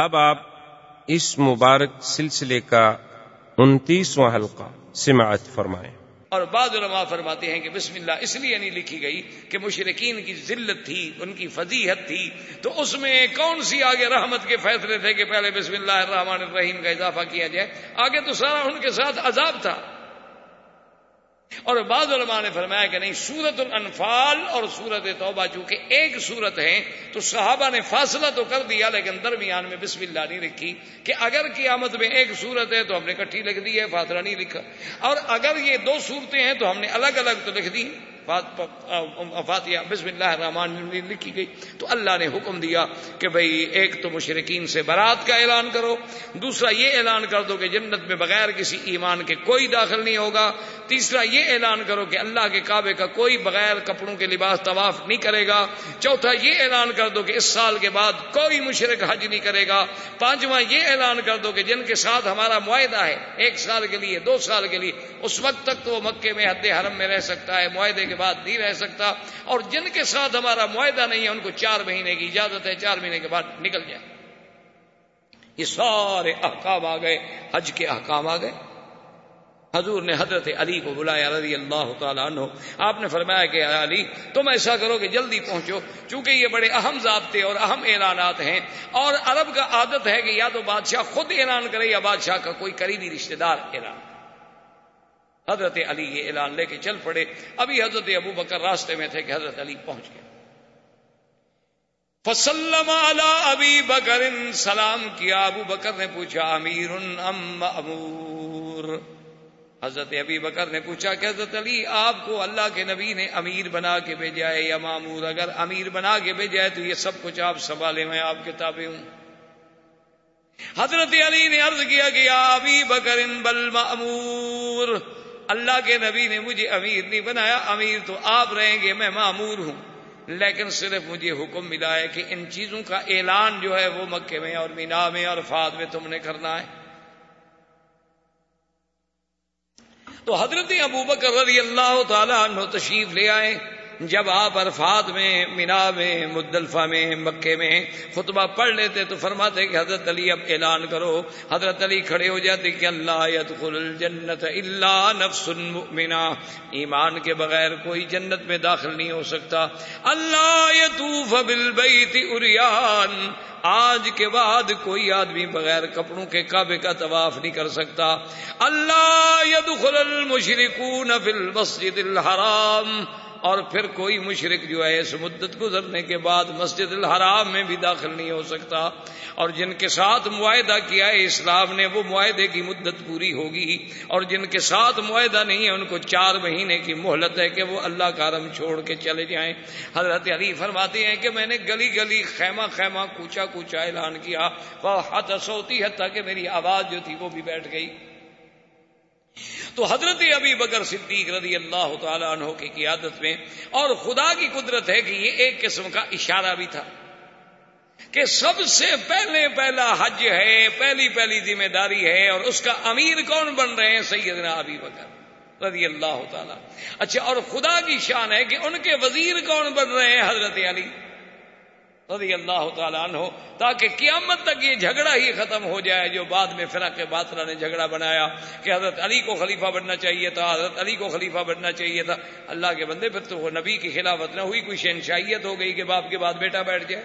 اب آپ اس مبارک سلسلے کا انتیسواں حلقہ سماعت فرمائیں۔ اور بعض علماء فرماتے ہیں کہ بسم اللہ اس لیے نہیں لکھی گئی کہ مشرقین کی ذلت تھی، ان کی فضیحت تھی۔ تو اس میں کون سی آگے رحمت کے فیصلے تھے کہ پہلے بسم اللہ الرحمن الرحیم کا اضافہ کیا جائے؟ آگے تو سارا ان کے ساتھ عذاب تھا۔ اور بعض علماء نے فرمایا کہ نہیں سورت الانفال اور سورت توبہ چونکہ ایک سورت ہے تو صحابہ نے فاصلہ تو کر دیا، لیکن درمیان میں بسم اللہ نہیں لکھی کہ اگر قیامت میں ایک سورت ہے تو ہم نے کٹھی لکھ دی ہے، فاصلہ نہیں لکھا۔ اور اگر یہ دو صورتیں ہیں تو ہم نے الگ الگ تو لکھ دی۔ فاتحہ بسم اللہ الرحمن لکھی گئی۔ تو اللہ نے حکم دیا کہ بھئی ایک تو مشرقین سے برات کا اعلان کرو، دوسرا یہ اعلان کر دو کہ جنت میں بغیر کسی ایمان کے کوئی داخل نہیں ہوگا، تیسرا یہ اعلان کرو کہ اللہ کے کعبے کا کوئی بغیر کپڑوں کے لباس طواف نہیں کرے گا، چوتھا یہ اعلان کر دو کہ اس سال کے بعد کوئی مشرق حج نہیں کرے گا، پانچواں یہ اعلان کر دو کہ جن کے ساتھ ہمارا معاہدہ ہے، ایک سال کے لیے، دو سال کے لیے، اس وقت تک تو وہ مکے میں حد حرم میں رہ سکتا ہے، معاہدے کے بعد نہیں رہ سکتا۔ اور جن کے ساتھ ہمارا معاہدہ نہیں ہے، ان کو چار مہینے کی اجازت ہے، چار مہینے کے بعد نکل جائے۔ یہ سارے احکام آ گئے، حج کے احکام آ گئے۔ حضور نے حضرت علی کو بلایا رضی اللہ تعالیٰ عنہ۔ آپ نے فرمایا کہ علی، تم ایسا کرو کہ جلدی پہنچو، چونکہ یہ بڑے اہم ضابطے اور اہم اعلانات ہیں۔ اور عرب کا عادت ہے کہ یا تو بادشاہ خود اعلان کرے یا بادشاہ کا کوئی قریبی رشتہ دار اعلان۔ حضرت علی یہ اعلان لے کے چل پڑے۔ ابھی حضرت ابو بکر راستے میں تھے کہ حضرت علی پہنچ گئے۔ فسلم علی ابی بکر، سلام کیا۔ ابو بکر نے پوچھا، امیر ام امور؟ حضرت ابی بکر نے پوچھا کہ حضرت علی، آپ کو اللہ کے نبی نے امیر بنا کے بھیجا ہے یا معمور اگر امیر بنا کے بھیجا ہے تو یہ سب کچھ آپ سنبھالے، میں آپ کے تابع ہوں۔ حضرت علی نے عرض کیا کہ ابی بکر، بل معمور اللہ کے نبی نے مجھے امیر نہیں بنایا، امیر تو آپ رہیں گے، میں معمور ہوں۔ لیکن صرف مجھے حکم ملا ہے کہ ان چیزوں کا اعلان جو ہے وہ مکے میں اور مینا میں اور فاد میں تم نے کرنا ہے۔ تو حضرت ابو بکر رضی اللہ تعالیٰ عنہ تشریف لے آئے۔ جب آپ عرفات میں، مینا میں، مدلفہ میں مکے میں خطبہ پڑھ لیتے تو فرماتے کہ حضرت علی اب اعلان کرو، حضرت علی کھڑے ہو جاتے کہ اللہ یدخل الجنت الا نفس مؤمنہ۔ ایمان کے بغیر کوئی جنت میں داخل نہیں ہو سکتا۔ اللہ یطوف بالبیت اریان آج کے بعد کوئی آدمی بغیر کپڑوں کے کعبے کا طواف نہیں کر سکتا۔ اللہ یدخل المشرکون فی المسجد الحرام۔ اور پھر کوئی مشرق جو ہے اس مدت گزرنے کے بعد مسجد الحرام میں بھی داخل نہیں ہو سکتا۔ اور جن کے ساتھ معاہدہ کیا ہے اسلام نے، وہ معاہدے کی مدت پوری ہوگی۔ اور جن کے ساتھ معاہدہ نہیں ہے، ان کو چار مہینے کی مہلت ہے کہ وہ اللہ کا رم چھوڑ کے چلے جائیں۔ حضرت علی فرماتے ہیں کہ میں نے گلی گلی خیمہ خیمہ کوچا کوچا اعلان کیا۔ وہ حت سوتی حتیٰ کہ میری آواز جو تھی وہ بھی بیٹھ گئی۔ تو حضرت ابھی بکر صدیق رضی اللہ تعالیٰ عنہ کی قیادت میں، اور خدا کی قدرت ہے کہ یہ ایک قسم کا اشارہ بھی تھا کہ سب سے پہلے پہلا حج ہے، پہلی پہلی ذمہ داری ہے، اور اس کا امیر کون بن رہے ہیں؟ سیدنا ابھی بکر رضی اللہ تعالیٰ اچھا اور خدا کی شان ہے کہ ان کے وزیر کون بن رہے ہیں؟ حضرت علی۔ رضی اللہ تعالیٰ عنہ، تاکہ قیامت تک یہ جھگڑا ہی ختم ہو جائے، جو بعد میں فرق باطلہ نے جھگڑا بنایا کہ حضرت علی کو خلیفہ بننا چاہیے تھا، حضرت علی کو خلیفہ بننا چاہیے تھا۔ اللہ کے بندے، پھر تو وہ نبی کی خلافت نہ ہوئی، کوئی شہنشائیت ہو گئی کہ باپ کے بعد بیٹا بیٹھ جائے۔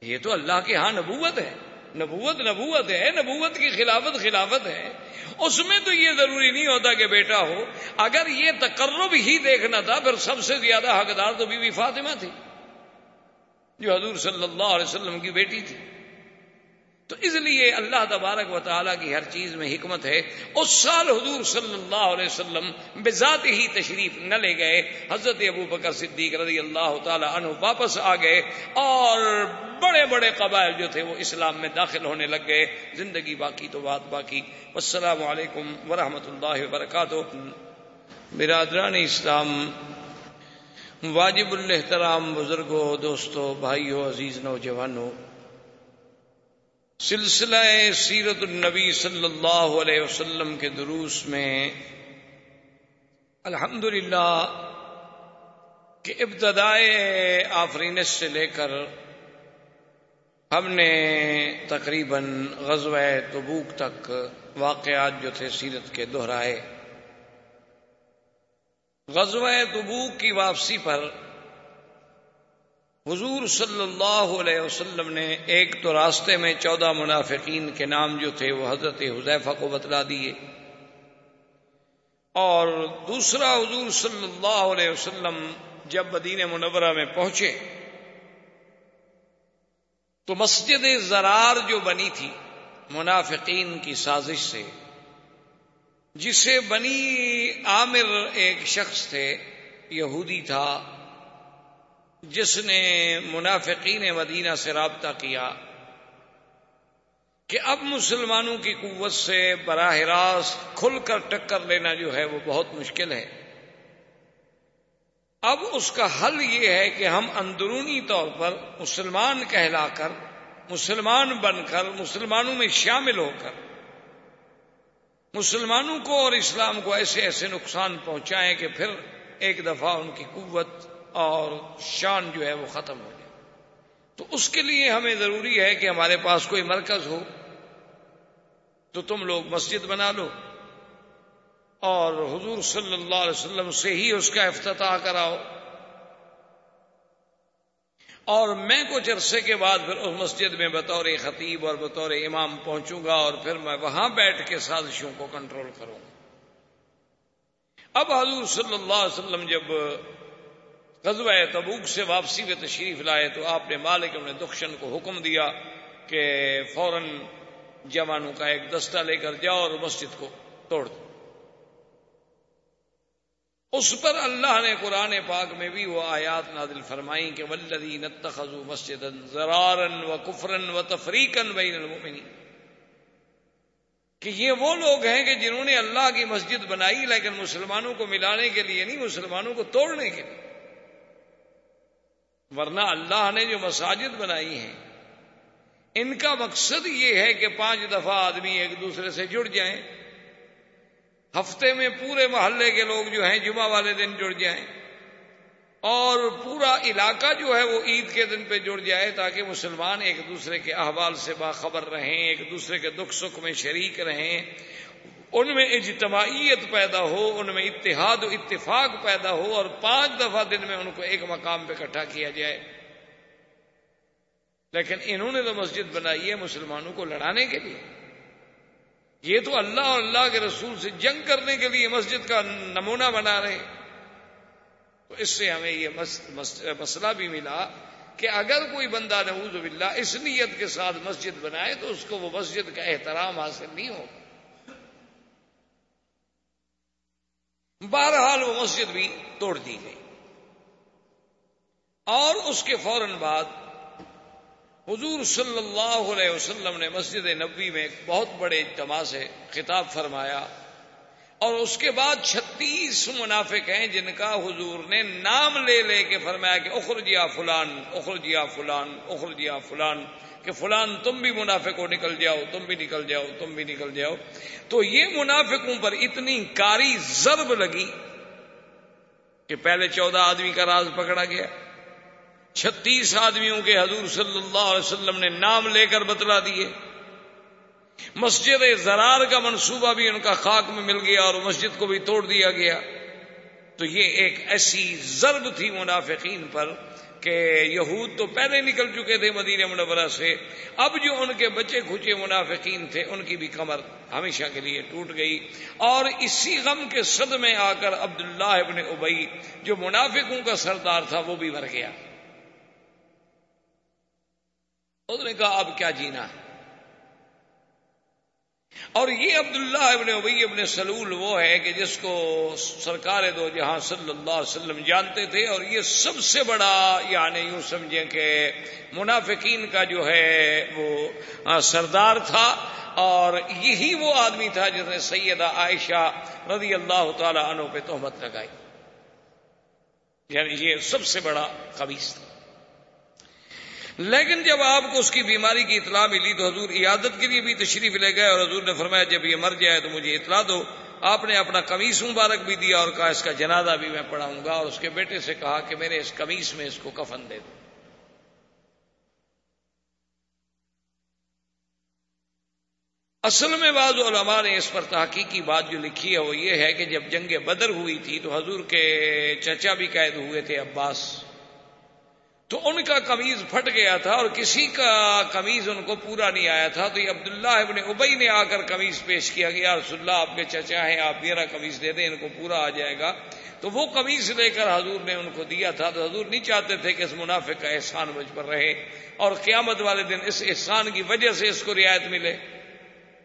یہ تو اللہ کے ہاں نبوت ہے۔ نبوت نبوت ہے، نبوت کی خلافت خلافت ہے۔ اس میں تو یہ ضروری نہیں ہوتا کہ بیٹا ہو۔ اگر یہ تقرب ہی دیکھنا تھا، پھر سب سے زیادہ حقدار تو بی بی فاطمہ تھی۔ جو حضور صلی اللہ علیہ وسلم کی بیٹی تھی۔ تو اس لیے اللہ تبارک و تعالیٰ کی ہر چیز میں حکمت ہے۔ اس سال حضور صلی اللہ علیہ وسلم بذات ہی تشریف نہ لے گئے۔ حضرت ابو بکر صدیق رضی اللہ تعالیٰ عنہ واپس آ گئے اور بڑے بڑے قبائل جو تھے وہ اسلام میں داخل ہونے لگ گئے۔ زندگی باقی تو بات باقی۔ السلام علیکم ورحمۃ اللہ وبرکاتہ۔ برادران اسلام واجب الحترام بزرگوں دوستوں بھائیوں عزیز نوجوانوں سلسلہ سیرت النبی صلی اللہ علیہ وسلم کے دروس میں الحمد للہ کہ ابتدائے آفرینس سے لے کر ہم نے تقریباً غزوہ تبوک تک واقعات جو تھے سیرت کے دہرائے۔ غزوہ تبوک کی واپسی پر حضور صلی اللہ علیہ وسلم نے ایک تو راستے میں چودہ منافقین کے نام جو تھے وہ حضرت حذیفہ کو بتلا دیے اور دوسرا حضور صلی اللہ علیہ وسلم جب مدینہ منورہ میں پہنچے تو مسجد زرار جو بنی تھی منافقین کی سازش سے جسے بنی عامر ایک شخص تھے، یہودی تھا، جس نے منافقین مدینہ سے رابطہ کیا کہ اب مسلمانوں کی قوت سے براہ راست کھل کر ٹکر لینا جو ہے وہ بہت مشکل ہے۔ اب اس کا حل یہ ہے کہ ہم اندرونی طور پر مسلمان کہلا کر، مسلمان بن کر، مسلمانوں میں شامل ہو کر مسلمانوں کو اور اسلام کو ایسے ایسے نقصان پہنچائیں کہ پھر ایک دفعہ ان کی قوت اور شان جو ہے وہ ختم ہو جائے۔ تو اس کے لیے ہمیں ضروری ہے کہ ہمارے پاس کوئی مرکز ہو۔ تو تم لوگ مسجد بنا لو۔ اور حضور صلی اللہ علیہ وسلم سے ہی اس کا افتتاح کراؤ۔ اور میں کچھ عرصے کے بعد پھر اس مسجد میں بطور خطیب اور بطور امام پہنچوں گا اور پھر میں وہاں بیٹھ کے سازشوں کو کنٹرول کروں گا۔ اب حضور صلی اللہ علیہ وسلم جب غزوہ تبوک سے واپسی میں تشریف لائے تو آپ نے مالک نے دخشن کو حکم دیا کہ فوراً جوانوں کا ایک دستہ لے کر جاؤ اور مسجد کو توڑ دو۔ اس پر اللہ نے قرآن پاک میں بھی وہ آیات نادل فرمائی کہ ولدی نتخذو مسجد زرارن و کفرن و تفریقن بین المؤمنین کہ یہ وہ لوگ ہیں کہ جنہوں نے اللہ کی مسجد بنائی لیکن مسلمانوں کو ملانے کے لیے نہیں، مسلمانوں کو توڑنے کے لیے۔ ورنہ اللہ نے جو مساجد بنائی ہیں، ان کا مقصد یہ ہے کہ پانچ دفعہ آدمی ایک دوسرے سے جڑ جائیں۔ ہفتے میں پورے محلے کے لوگ جو ہیں، جمعہ والے دن جڑ جائیں۔ اور پورا علاقہ جو ہے، وہ عید کے دن پہ جڑ جائے تاکہ مسلمان ایک دوسرے کے احوال سے باخبر رہیں، ایک دوسرے کے دکھ سکھ میں شریک رہیں۔ ان میں اجتماعیت پیدا ہو، ان میں اتحاد و اتفاق پیدا ہو اور پانچ دفعہ دن میں ان کو ایک مقام پہ اکٹھا کیا جائے۔ لیکن انہوں نے تو مسجد بنائی ہے مسلمانوں کو لڑانے کے لیے۔ یہ تو اللہ اور اللہ کے رسول سے جنگ کرنے کے لیے مسجد کا نمونہ بنا رہے تو اس سے ہمیں یہ مسئلہ بھی ملا کہ اگر کوئی بندہ نعوذ باللہ اس نیت کے ساتھ مسجد بنائے تو اس کو وہ مسجد کا احترام حاصل نہیں ہوگا۔ بہرحال وہ مسجد بھی توڑ دی گئی۔ اور اس کے فوراً بعد حضور صلی اللہ علیہ وسلم نے مسجد نبی میں ایک بہت بڑے اجتماع سے خطاب فرمایا اور اس کے بعد چھتیس منافق ہیں جن کا حضور نے نام لے لے کے فرمایا کہ اخرجیا فلان اخرجیا فلان اخرجیا فلان، کہ فلان تم بھی منافق ہو، نکل جاؤ، تم بھی نکل جاؤ، تم بھی نکل جاؤ۔ تو یہ منافقوں پر اتنی کاری ضرب لگی کہ پہلے چودہ آدمی کا راز پکڑا گیا۔ چھتیس آدمیوں کے حضور صلی اللہ علیہ وسلم نے نام لے کر بتلا دیے۔ مسجد زرار کا منصوبہ بھی ان کا خاک میں مل گیا اور مسجد کو بھی توڑ دیا گیا۔ تو یہ ایک ایسی ضرب تھی منافقین پر کہ یہود تو پہلے نکل چکے تھے مدینہ منورہ سے۔ اب جو ان کے بچے کھچے منافقین تھے، ان کی بھی کمر ہمیشہ کے لیے ٹوٹ گئی۔ اور اسی غم کے صد میں آ کر عبداللہ ابن ابئی جو منافقوں کا سردار تھا، وہ بھی مر گیا۔ اس نے کہا، اب کیا جینا ہے؟ اور یہ عبداللہ ابن ابئی ابن سلول وہ ہے کہ جس کو سرکار دو جہاں صلی اللہ علیہ وسلم جانتے تھے اور یہ سب سے بڑا یعنی یوں سمجھیں کہ منافقین کا جو ہے وہ سردار تھا اور یہی وہ آدمی تھا جس نے سیدہ عائشہ رضی اللہ تعالی عنہ پہ تہمت لگائی۔ یعنی یہ سب سے بڑا خبیص تھا۔ لیکن جب آپ کو اس کی بیماری کی اطلاع ملی تو حضور عیادت کے لیے بھی تشریف لے گئے اور حضور نے فرمایا جب یہ مر جائے تو مجھے اطلاع دو۔ آپ نے اپنا قمیص مبارک بھی دیا اور کہا اس کا جنازہ بھی میں پڑھاؤں گا اور اس کے بیٹے سے کہا کہ میرے اس قمیص میں اس کو کفن دے دو۔ اصل میں بعض علماء نے اس پر تحقیقی بات جو لکھی ہے وہ یہ ہے کہ جب جنگ بدر ہوئی تھی تو حضور کے چچا بھی قید ہوئے تھے عباس۔ تو ان کا قمیض پھٹ گیا تھا اور کسی کا قمیض ان کو پورا نہیں آیا تھا۔ تو یہ عبداللہ ابن ابئی نے آ کر قمیض پیش کیا کہ یار اللہ، آپ کے چچا ہیں، آپ میرا قمیض دے دیں، ان کو پورا آ جائے گا۔ تو وہ قمیض لے کر حضور نے ان کو دیا تھا۔ تو حضور نہیں چاہتے تھے کہ اس منافع کا احسان مجھ پر رہے اور قیامت والے دن اس احسان کی وجہ سے اس کو رعایت ملے۔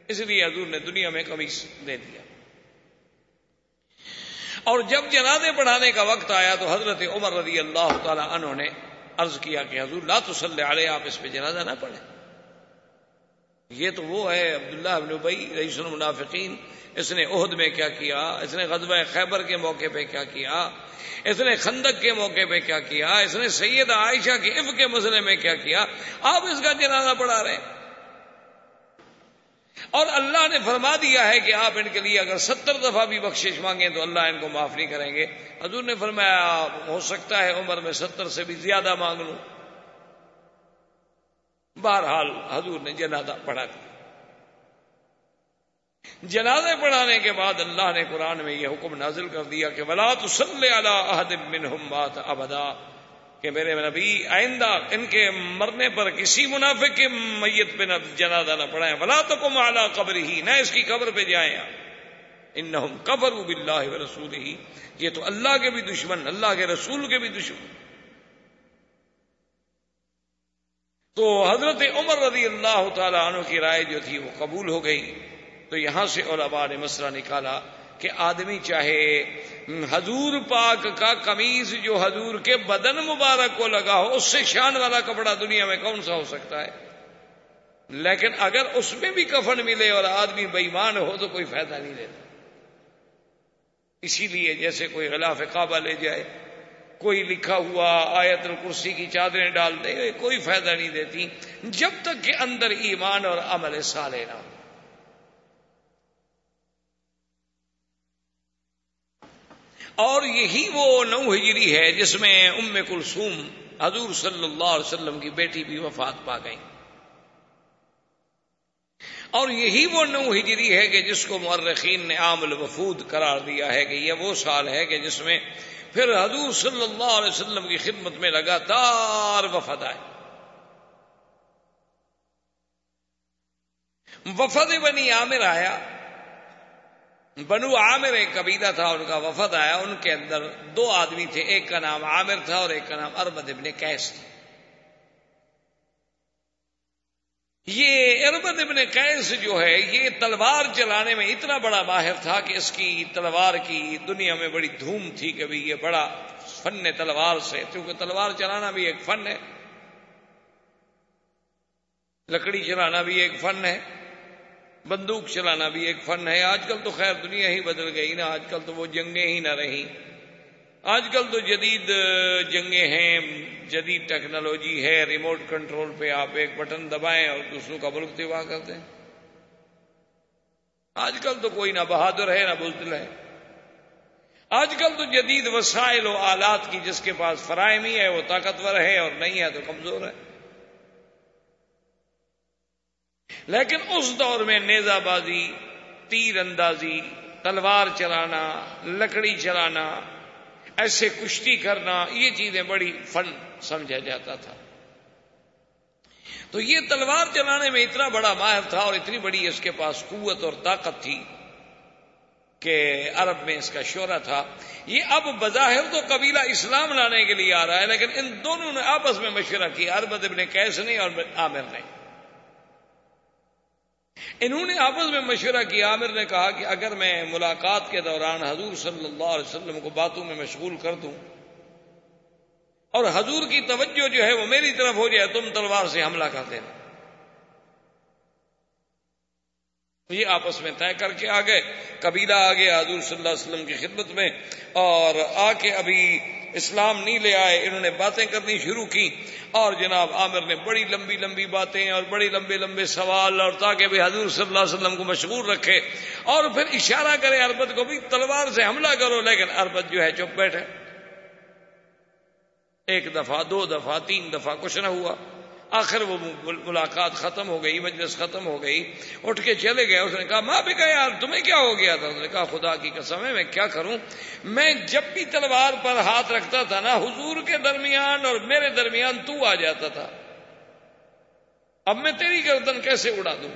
اس لیے حضور نے دنیا میں قمیض دے دیا۔ اور جب جنازے پڑھانے کا وقت آیا تو حضرت عمر رضی اللہ تعالی عنہ نے عرض کیا کہ حضور لا تسلی علیہ، آپ اس پہ جنازہ نہ پڑھیں۔ یہ تو وہ ہے عبداللہ ابن ابئی رئیس المنافقین۔ اس نے عہد میں کیا کیا؟ اس نے غزوہ خیبر کے موقع پہ کیا کیا؟ اس نے خندق کے موقع پہ کیا کیا؟ اس نے سید عائشہ کے عف کے مسئلے میں کیا کیا؟ آپ اس کا جنازہ پڑھا رہے ہیں۔ اور اللہ نے فرما دیا ہے کہ آپ ان کے لیے اگر ستر دفعہ بھی بخشش مانگیں تو اللہ ان کو معاف نہیں کریں گے۔ حضور نے فرمایا، ہو سکتا ہے عمر میں ستر سے بھی زیادہ مانگ لوں۔ بہرحال حضور نے جنازہ پڑھا دیا۔ جنازے پڑھانے کے بعد اللہ نے قرآن میں یہ حکم نازل کر دیا کہ ولا تسلی علی منہم بات ابدا کہ میرے نبی آئندہ ان کے مرنے پر کسی منافع کے میت پہ نہ جنازہ نہ پڑھائیں۔ بلا تو کم اعلیٰ قبر ہی نہ اس کی قبر پہ جائیں ان قبر بلّہ رسول ہی یہ تو اللہ کے بھی دشمن، اللہ کے رسول کے بھی دشمن۔ تو حضرت عمر رضی اللہ تعالی عنہ کی رائے جو تھی وہ قبول ہو گئی۔ تو یہاں سے علماء نے مسئلہ نکالا۔ کہ آدمی چاہے حضور پاک کا قمیض جو حضور کے بدن مبارک کو لگا ہو، اس سے شان والا کپڑا دنیا میں کون سا ہو سکتا ہے؟ لیکن اگر اس میں بھی کفن ملے اور آدمی بےمان ہو تو کوئی فائدہ نہیں دیتا اسی لیے جیسے کوئی غلاف کعبہ لے جائے، کوئی لکھا ہوا آیت الکرسی کی چادریں ڈال دے، کوئی فائدہ نہیں دیتی۔ جب تک کہ اندر ایمان اور عمل سالے نہ ہو۔ اور یہی وہ نو ہجری ہے جس میں ام کلثوم حضور صلی اللہ علیہ وسلم کی بیٹی بھی وفات پا گئی اور یہی وہ نو ہجری ہے کہ جس کو مرخین نے عام الوفود قرار دیا ہے کہ یہ وہ سال ہے کہ جس میں پھر حضور صلی اللہ علیہ وسلم کی خدمت میں لگاتار وفد آئے۔ وفد بنی عامر آیا۔ بنو عامر ایک قبیلہ تھا، ان کا وفد آیا، ان کے اندر دو آدمی تھے، ایک کا نام عامر تھا اور ایک کا نام اربد ابن کیس تھا۔ یہ اربد ابن کیس جو ہے، یہ تلوار چلانے میں اتنا بڑا ماہر تھا کہ اس کی تلوار کی دنیا میں بڑی دھوم تھی کبھی یہ بڑا فن تلوار سے، کیونکہ تلوار چلانا بھی ایک فن ہے۔ لکڑی چلانا بھی ایک فن ہے۔ بندوق چلانا بھی ایک فن ہے۔ آج کل تو خیر دنیا ہی بدل گئی نا۔ آج کل تو وہ جنگیں ہی نہ رہی آج کل تو جدید جنگیں ہیں۔ جدید ٹیکنالوجی ہے۔ ریموٹ کنٹرول پہ آپ ایک بٹن دبائیں اور دوسروں کا ملک تباہ کر دیں۔ آج کل تو کوئی نہ بہادر ہے، نہ بزدل ہے۔ آج کل تو جدید وسائل و آلات کی جس کے پاس فراہمی ہے، وہ طاقتور ہے اور نہیں ہے تو کمزور ہے۔ لیکن اس دور میں نیزہ بازی تیر اندازی، تلوار چلانا، لکڑی چلانا، ایسے کشتی کرنا، یہ چیزیں بڑی فن سمجھا جاتا تھا۔ تو یہ تلوار چلانے میں اتنا بڑا ماہر تھا اور اتنی بڑی اس کے پاس قوت اور طاقت تھی کہ عرب میں اس کا شعرا تھا۔ یہ اب بظاہر تو قبیلہ اسلام لانے کے لیے آ رہا ہے، لیکن ان دونوں نے آپس میں مشورہ کیا ارب ابن کیس نے اور عامر نے۔ انہوں نے آپس میں مشورہ کیا، عامر نے کہا کہ اگر میں ملاقات کے دوران حضور صلی اللہ علیہ وسلم کو باتوں میں مشغول کر دوں اور حضور کی توجہ جو ہے وہ میری طرف ہو جائے، تم تلوار سے حملہ کر دینا یہ آپس میں طے کر کے آ گئے قبیلہ آ گیا حضور صلی اللہ علیہ وسلم کی خدمت میں، اور آ کے ابھی اسلام نہیں لے آئے، انہوں نے باتیں کرنی شروع کی۔ اور جناب عامر نے بڑی لمبی لمبی باتیں اور بڑی لمبے لمبے سوال، اور تاکہ بھی حضور صلی اللہ علیہ وسلم کو مشغول رکھے۔ اور پھر اشارہ کرے اربت کو بھی تلوار سے حملہ کرو، لیکن اربت جو ہے چپ بیٹھے۔ ایک دفعہ، دو دفعہ، تین دفعہ، کچھ نہ ہوا۔ آخر وہ ملاقات ختم ہو گئی، مجلس ختم ہو گئی، اٹھ کے چلے گئے، اس نے کہا، ماں بھی کہا یار، تمہیں کیا ہو گیا تھا؟ اس نے کہا، خدا کی قسم ہے، میں کیا کروں؟ میں جب بھی تلوار پر ہاتھ رکھتا تھا نا، حضور کے درمیان اور میرے درمیان تو آ جاتا تھا۔ اب میں تیری گردن کیسے اڑا دوں؟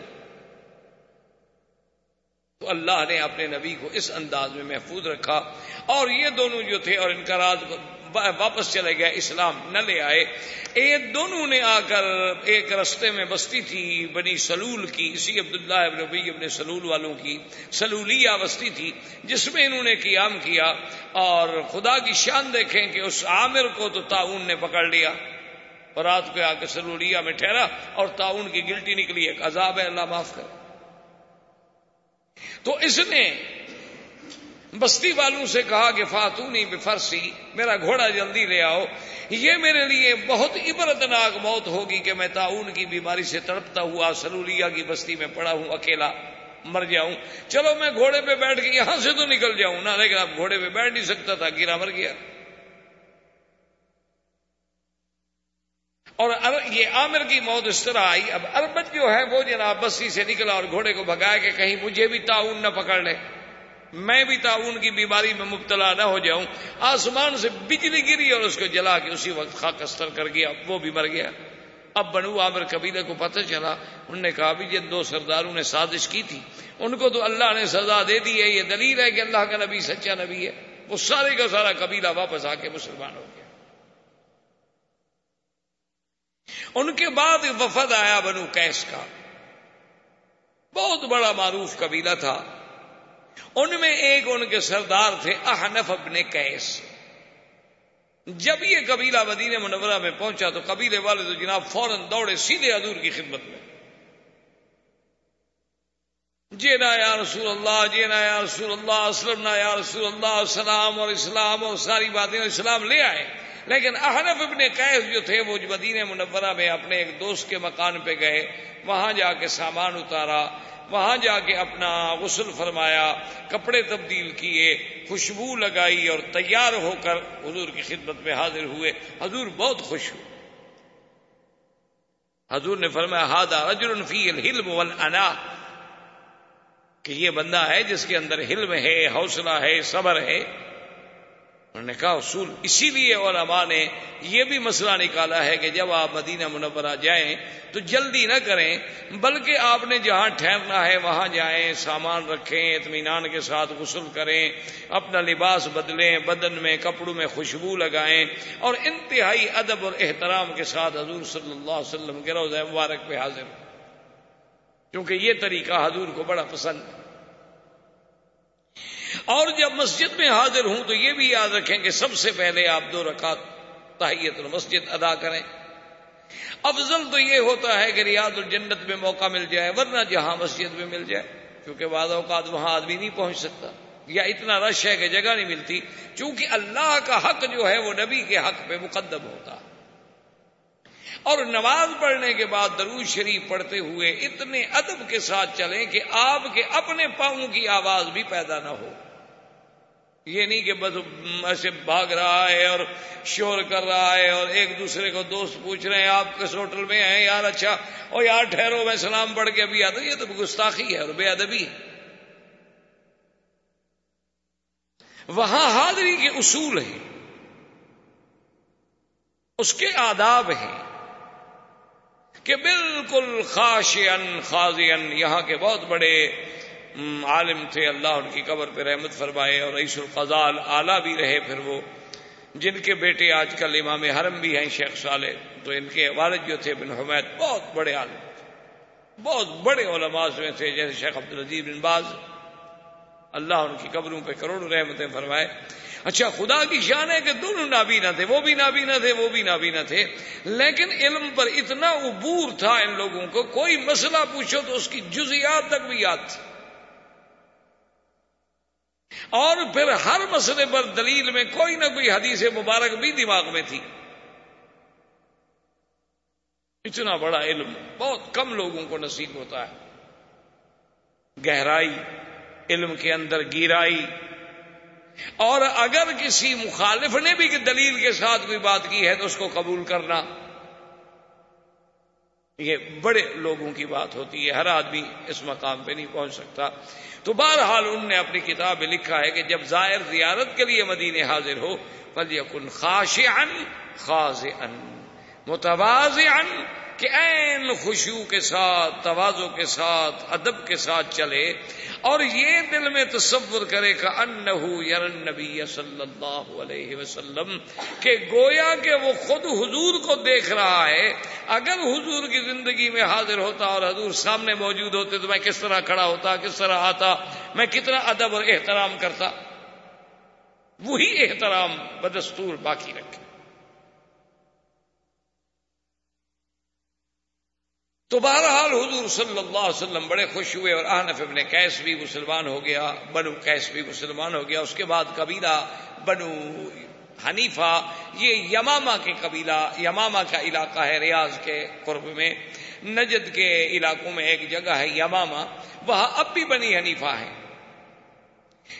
تو اللہ نے اپنے نبی کو اس انداز میں محفوظ رکھا اور یہ دونوں جو تھے اور ان کا راز واپس چلے گئے، اسلام نہ لے آئے۔ ایک دونوں نے آ کر ایک رستے میں بستی تھی، بنی سلول کی، اسی عبداللہ ابن ربی ابن سلول والوں کی سلولیہ بستی تھی، جس میں انہوں نے قیام کیا۔ اور خدا کی شان دیکھیں کہ اس عامر کو تو تعاون نے پکڑ لیا۔ اور رات کو آ کے سلولیہ میں ٹھہرا اور تعاون کی گلٹی نکلی، ایک عذاب ہے، اللہ معاف کر۔ تو اس نے بستی والوں سے کہا کہ فاتونی بفرسی میرا گھوڑا جلدی لے آؤ۔ یہ میرے لیے بہت عبرتناک موت ہوگی کہ میں تعاون کی بیماری سے تڑپتا ہوا سلولیا کی بستی میں پڑا ہوں، اکیلا مر جاؤں۔ چلو میں گھوڑے پہ بیٹھ کے یہاں سے تو نکل جاؤں۔ نا لیکن اب گھوڑے پہ بیٹھ نہیں سکتا تھا، گرا مر گیا۔ اور یہ عامر کی موت اس طرح آئی۔ اب اربت جو ہے وہ جناب بستی سے نکلا اور گھوڑے کو بھگایا کہ کہیں مجھے بھی تعاون نہ پکڑ لے۔ میں بھی تعاون کی بیماری میں مبتلا نہ ہو جاؤں۔ آسمان سے بجلی گری اور اس کو جلا کے اسی وقت خاک استر کر گیا، وہ بھی مر گیا۔ اب بنو عامر قبیلے کو پتہ چلا، انہوں نے کہا بھی جن دو سرداروں نے سازش کی تھی، ان کو تو اللہ نے سزا دے دی ہے۔ یہ دلیل ہے کہ اللہ کا نبی سچا نبی ہے۔ وہ سارے کا سارا قبیلہ واپس آ کے مسلمان ہو گیا۔ ان کے بعد وفد آیا بنو کیس کا۔ بہت بڑا معروف قبیلہ تھا۔ ان میں ایک ان کے سردار تھے، احنف ابن کیس جب یہ قبیلہ مدینہ منورہ میں پہنچا تو قبیلے والے تو جناب فوراً دوڑے سیدھے حضور کی خدمت میں۔ جینا یا رسول اللہ جینا یا رسول اللہ، اسلم یا رسول اللہ اسلام اور اسلام اور ساری باتیں اسلام لے آئے۔ لیکن احنف ابن قیس جو تھے وہ مدینہ منورہ میں اپنے ایک دوست کے مکان پہ گئے۔ وہاں جا کے سامان اتارا۔ وہاں جا کے اپنا غسل فرمایا، کپڑے تبدیل کیے، خوشبو لگائی اور تیار ہو کر حضور کی خدمت میں حاضر ہوئے۔ حضور بہت خوش ہوئے۔ حضور نے فرمایا ہادا رجل فی الحلم والانا کہ یہ بندہ ہے جس کے اندر حلم ہے، حوصلہ ہے، صبر ہے۔ انہوں نے کہا اصول اسی لیے علماء نے یہ بھی مسئلہ نکالا ہے کہ جب آپ مدینہ منورہ جائیں تو جلدی نہ کریں، بلکہ آپ نے جہاں ٹھہرنا ہے وہاں جائیں، سامان رکھیں، اطمینان کے ساتھ غسل کریں، اپنا لباس بدلیں، بدن میں، کپڑوں میں خوشبو لگائیں، اور انتہائی ادب اور احترام کے ساتھ حضور صلی اللہ علیہ وسلم کے روزہ مبارک پہ حاضر کیونکہ یہ طریقہ حضور کو بڑا پسند ہے۔ اور جب مسجد میں حاضر ہوں تو یہ بھی یاد رکھیں کہ سب سے پہلے آپ دو رکعت تحیت المسجد ادا کریں۔ افضل تو یہ ہوتا ہے کہ ریاض الجنت میں موقع مل جائے، ورنہ جہاں مسجد میں مل جائے، کیونکہ بعض اوقات وہاں آدمی نہیں پہنچ سکتا۔ یا اتنا رش ہے کہ جگہ نہیں ملتی، چونکہ اللہ کا حق جو ہے وہ نبی کے حق پہ مقدم ہوتا۔ اور نماز پڑھنے کے بعد درود شریف پڑھتے ہوئے اتنے ادب کے ساتھ چلیں کہ آپ کے اپنے پاؤں کی آواز بھی پیدا نہ ہو۔ یہ نہیں کہ بس ایسے بھاگ رہا ہے اور شور کر رہا ہے اور ایک دوسرے کو دوست پوچھ رہے ہیں، آپ کس ہوٹل میں ہیں؟ یار اچھا اور یار ٹھہرو، میں سلام پڑھ کے ابھی آتا یہ تو گستاخی ہے اور بے ادبی ہے۔ وہاں حاضری کے اصول ہیں۔ اس کے آداب ہیں کہ بالکل خاشین خاضین یہاں کے بہت بڑے عالم تھے، اللہ ان کی قبر پہ رحمت فرمائے اور عیس القضال اعلیٰ بھی رہے پھر وہ۔ جن کے بیٹے آج کل امام حرم بھی ہیں شیخ صالح، تو ان کے والد جو تھے بن حمید، بہت بڑے عالم تھے۔ بہت بڑے علماء میں تھے، جیسے شیخ عبد العزیز بن باز۔ اللہ ان کی قبروں پہ کروڑوں رحمتیں فرمائے۔ اچھا خدا کی شان ہے کہ دونوں نابینا تھے، وہ بھی نابینا تھے، وہ بھی نابینا تھے۔ لیکن علم پر اتنا عبور تھا ان لوگوں کو، کوئی مسئلہ پوچھو تو اس کی جزیات تک بھی یاد تھی۔ اور پھر ہر مسئلے پر دلیل میں کوئی نہ کوئی حدیث مبارک بھی دماغ میں تھی۔ اتنا بڑا علم بہت کم لوگوں کو نصیب ہوتا ہے۔ گہرائی، علم کے اندر گیرائی۔ اور اگر کسی مخالف نے بھی دلیل کے ساتھ کوئی بات کی ہے تو اس کو قبول کرنا۔ یہ بڑے لوگوں کی بات ہوتی ہے، ہر آدمی اس مقام پہ نہیں پہنچ سکتا۔ تو بہرحال ان نے اپنی کتاب میں لکھا ہے کہ جب زائر زیارت کے لیے مدینے حاضر ہو پل یقن خاش ان خاص ان متواز ان کہ این خوشبو کے ساتھ توازو کے ساتھ، ادب کے ساتھ چلے اور یہ دل میں تصور کرے کہ انہو یرن نبی صلی اللہ علیہ وسلم، کہ گویا کہ وہ خود حضور کو دیکھ رہا ہے۔ اگر حضور کی زندگی میں حاضر ہوتا اور حضور سامنے موجود ہوتے تو میں کس طرح کھڑا ہوتا، کس طرح آتا، میں کتنا ادب اور احترام کرتا۔ وہی احترام بدستور باقی رکھے۔ تو بہرحال حضور صلی اللہ علیہ وسلم بڑے خوش ہوئے اور آنف ابن کیس بھی مسلمان ہو گیا، بنو کیس بھی مسلمان ہو گیا، اس کے بعد قبیلہ بنو حنیفہ، یہ یماما کے قبیلہ یماما کا علاقہ ہے ریاض کے قرب میں، نجد کے علاقوں میں ایک جگہ ہے یماما وہاں اب بھی بنی حنیفہ ہے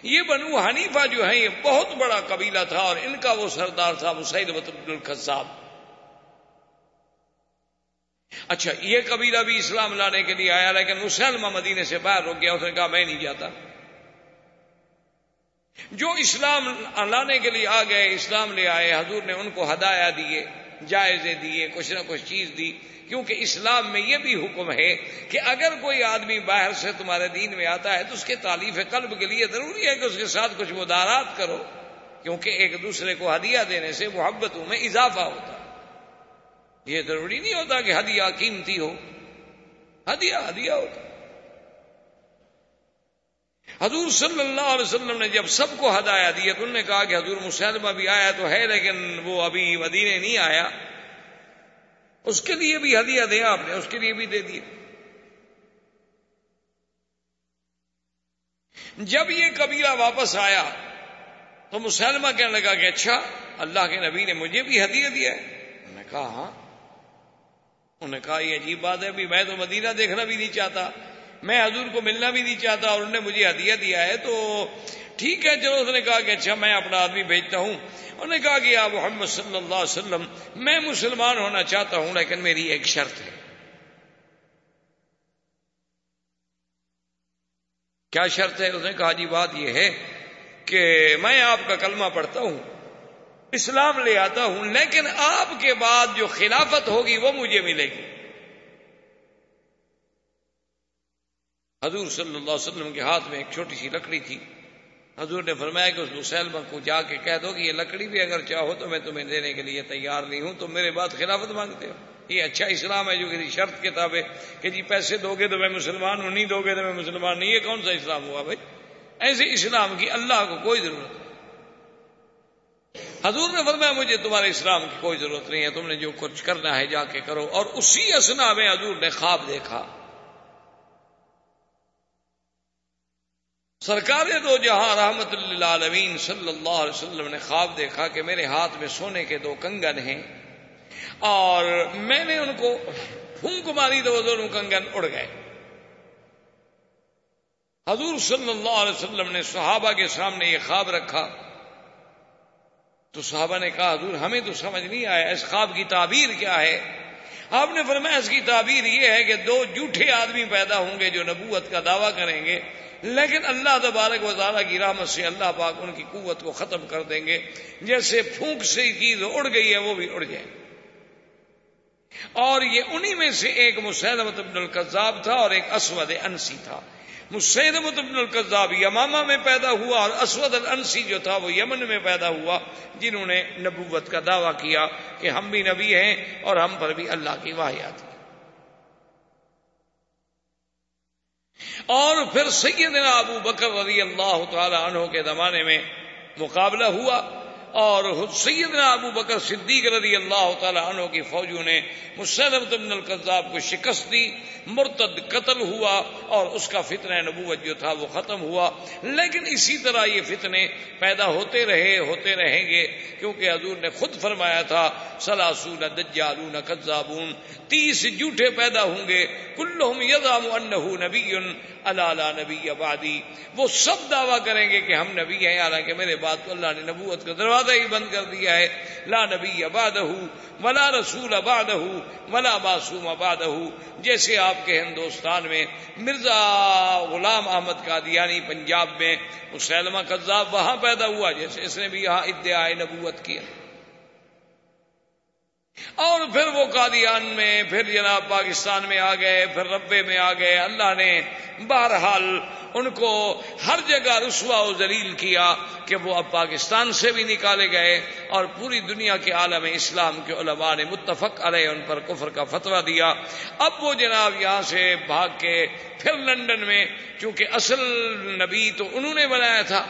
یہ بنو حنیفہ جو ہے یہ بہت بڑا قبیلہ تھا اور ان کا وہ سردار تھا وہ سعید مطلب الخصاب اچھا یہ قبیلہ بھی اسلام لانے کے لیے آیا، لیکن مسلمہ مدینے سے باہر رک گیا، اس نے کہا میں نہیں جاتا۔ جو اسلام لانے کے لیے آ گئے، اسلام لے آئے، حضور نے ان کو ہدایا دیے، جائزے دیے، کچھ نہ کچھ چیز دی۔ کیونکہ اسلام میں یہ بھی حکم ہے کہ اگر کوئی آدمی باہر سے تمہارے دین میں آتا ہے تو اس کے تعلیف قلب کے لیے ضروری ہے کہ اس کے ساتھ کچھ مدارات کرو، کیونکہ ایک دوسرے کو ہدیہ دینے سے محبتوں میں اضافہ ہوتا ہے۔ یہ ضروری نہیں ہوتا کہ ہدیہ قیمتی ہو۔ ہدیہ ہدیہ ہوتا حضور صلی اللہ علیہ وسلم نے جب سب کو ہدایا دیا تو انہوں نے کہا کہ حضور مسلمہ بھی آیا تو ہے، لیکن وہ ابھی مدینے نہیں آیا۔ اس کے لیے بھی ہدیہ دیا آپ نے، اس کے لیے بھی دے دیا جب یہ قبیلہ واپس آیا تو مسلمہ کہنے لگا کہ اچھا اللہ کے نبی نے مجھے بھی ہدیہ دیا ہے۔ میں کہا ہاں۔ انہوں نے کہا، یہ عجیب بات ہے میں تو مدینہ دیکھنا بھی نہیں چاہتا، میں حضور کو ملنا بھی نہیں چاہتا اور انہوں نے مجھے ہدیہ دیا ہے تو ٹھیک ہے چلو اس نے کہا کہ اچھا میں اپنا آدمی بھیجتا ہوں انہوں نے کہا کہ آپ محمد صلی اللہ علیہ وسلم میں مسلمان ہونا چاہتا ہوں لیکن میری ایک شرط ہے کیا شرط ہے؟ اس نے کہا جی بات یہ ہے کہ میں آپ کا کلمہ پڑھتا ہوں اسلام لے آتا ہوں، لیکن آپ کے بعد جو خلافت ہوگی وہ مجھے ملے گی۔ حضور صلی اللہ علیہ وسلم کے ہاتھ میں ایک چھوٹی سی لکڑی تھی۔ حضور نے فرمایا کہ اس مسلمہ کو جا کے کہہ دو کہ یہ لکڑی بھی اگر چاہو تو میں تمہیں دینے کے لیے تیار نہیں ہوں تو میرے بعد خلافت مانگتے ہو۔ یہ اچھا اسلام ہے جو کسی جی شرط کتاب ہے کہ جی پیسے دو گے تو میں مسلمان ہوں، نہیں دو گے تو میں مسلمان نہیں۔ یہ کون سا اسلام ہوا بھائی؟ ایسے اسلام کی اللہ کو کوئی ضرورت نہیں۔ حضور نے فرمایا، مجھے تمہارے اسلام کی کوئی ضرورت نہیں ہے، تم نے جو کچھ کرنا ہے جا کے کرو۔ اور اسی اسنا میں حضور نے خواب دیکھا۔ سرکار دو جہاں رحمت اللہ عالمین صلی اللہ علیہ وسلم نے خواب دیکھا کہ میرے ہاتھ میں سونے کے دو کنگن ہیں اور میں نے ان کو پھونک ماری تو دونوں کنگن اڑ گئے۔ حضور صلی اللہ علیہ وسلم نے صحابہ کے سامنے یہ خواب رکھا۔ تو صحابہ نے کہا، حضور، ہمیں تو سمجھ نہیں آیا اس خواب کی تعبیر کیا ہے۔ آپ نے فرمایا، اس کی تعبیر یہ ہے کہ دو جھوٹے آدمی پیدا ہوں گے جو نبوت کا دعویٰ کریں گے، لیکن اللہ تبارک و تعالیٰ کی رحمت سے اللہ پاک ان کی قوت کو ختم کر دیں گے۔ جیسے پھونک سے چیز اڑ گئی ہے، وہ بھی اڑ جائے اور یہ انہی میں سے ایک مسلمت ابن القذاب تھا اور ایک اسود انسی تھا۔ مسیدمت ابن القذاب یمامہ میں پیدا ہوا اور اسود الانسی جو تھا وہ یمن میں پیدا ہوا، جنہوں نے نبوت کا دعویٰ کیا کہ ہم بھی نبی ہیں اور ہم پر بھی اللہ کی واحد اور پھر سیدنا ابو بکر رضی اللہ تعالی عنہ کے زمانے میں مقابلہ ہوا۔ اور سیدنا ابو بکر صدیق رضی اللہ تعالی عنہ کی فوجوں نے مسلمت بن القذاب کو شکست دی، مرتد قتل ہوا اور اس کا فتنہ نبوت جو تھا وہ ختم ہوا۔ لیکن اسی طرح یہ فتنے پیدا ہوتے رہے، ہوتے رہیں گے، کیونکہ حضور نے خود فرمایا تھا، سلاسون دجالون قذابون تیس جھوٹے پیدا ہوں گے۔ کلہم یزام انہو نبی اللہ نبی آبادی وہ سب دعویٰ کریں گے کہ ہم نبی ہیں، حالانکہ میرے بات کو اللہ نے نبوت کا دروازہ دروازہ ہی بند کر دیا ہے۔ لا نبی آباد ولا رسول آباد ولا معصوم آباد جیسے آپ کے ہندوستان میں مرزا غلام احمد قادیانی پنجاب میں مسلمہ قذاب وہاں پیدا ہوا، جیسے اس نے بھی یہاں ادعائے نبوت کیا۔ اور پھر وہ قادیان میں، پھر جناب پاکستان میں آ گئے، پھر ربے میں آ گئے، اللہ نے بہرحال ان کو ہر جگہ رسوا و ذلیل کیا کہ وہ اب پاکستان سے بھی نکالے گئے اور پوری دنیا کے عالم اسلام کے علماء نے متفق علیہ ان پر کفر کا فتویٰ دیا۔ اب وہ جناب یہاں سے بھاگ کے پھر لندن میں، چونکہ اصل نبی تو انہوں نے بنایا تھا۔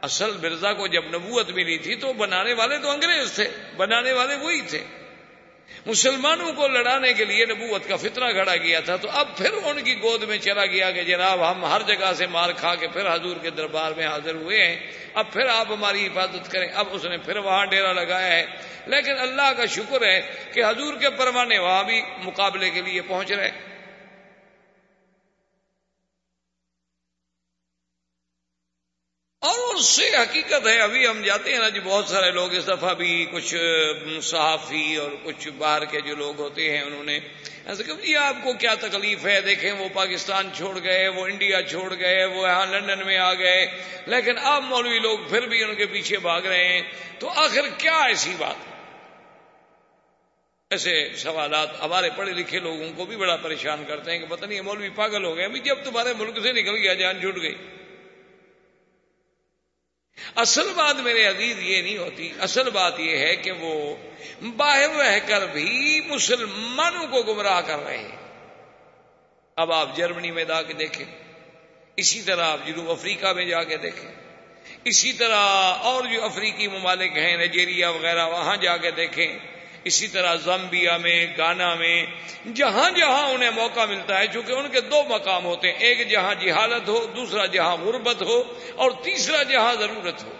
اصل مرزا کو جب نبوت ملی تھی تو بنانے والے تو انگریز تھے، بنانے والے وہی تھے۔ مسلمانوں کو لڑانے کے لیے نبوت کا فطرہ گھڑا گیا تھا، تو اب پھر ان کی گود میں چلا گیا کہ جناب ہم ہر جگہ سے مار کھا کے پھر حضور کے دربار میں حاضر ہوئے ہیں۔ اب پھر آپ ہماری حفاظت کریں۔ اب اس نے پھر وہاں ڈیرا لگایا ہے۔ لیکن اللہ کا شکر ہے کہ حضور کے پروانے وہاں بھی مقابلے کے لیے پہنچ رہے۔ ہیں اور اس سے حقیقت ہے، ابھی ہم جاتے ہیں نا جی بہت سارے لوگ اس دفعہ بھی کچھ صحافی اور کچھ باہر کے جو لوگ ہوتے ہیں، انہوں نے ایسے کہ جی آپ کو کیا تکلیف ہے؟ دیکھیں، وہ پاکستان چھوڑ گئے، وہ انڈیا چھوڑ گئے، وہ یہاں لندن میں آ گئے۔ لیکن اب مولوی لوگ پھر بھی ان کے پیچھے بھاگ رہے ہیں۔ تو آخر کیا ایسی بات؟ ایسے سوالات ہمارے پڑھے لکھے لوگوں کو بھی بڑا پریشان کرتے ہیں کہ پتہ نہیں، مولوی پاگل ہو گئے۔ ابھی جب تمہارے ملک سے نکل گیا، جان جھٹ گئی۔ اصل بات میرے عزیز یہ نہیں ہوتی، اصل بات یہ ہے کہ وہ باہر رہ کر بھی مسلمانوں کو گمراہ کر رہے ہیں۔ اب آپ جرمنی میں جا کے دیکھیں، اسی طرح آپ جنوب افریقہ میں جا کے دیکھیں، اسی طرح اور جو افریقی ممالک ہیں نائجیریا وغیرہ، وہاں جا کے دیکھیں۔ اسی طرح زمبیا میں، گانا میں، جہاں جہاں انہیں موقع ملتا ہے، چونکہ ان کے دو مقام ہوتے ہیں، ایک جہاں جہالت ہو، دوسرا جہاں غربت ہو، اور تیسرا جہاں ضرورت ہو۔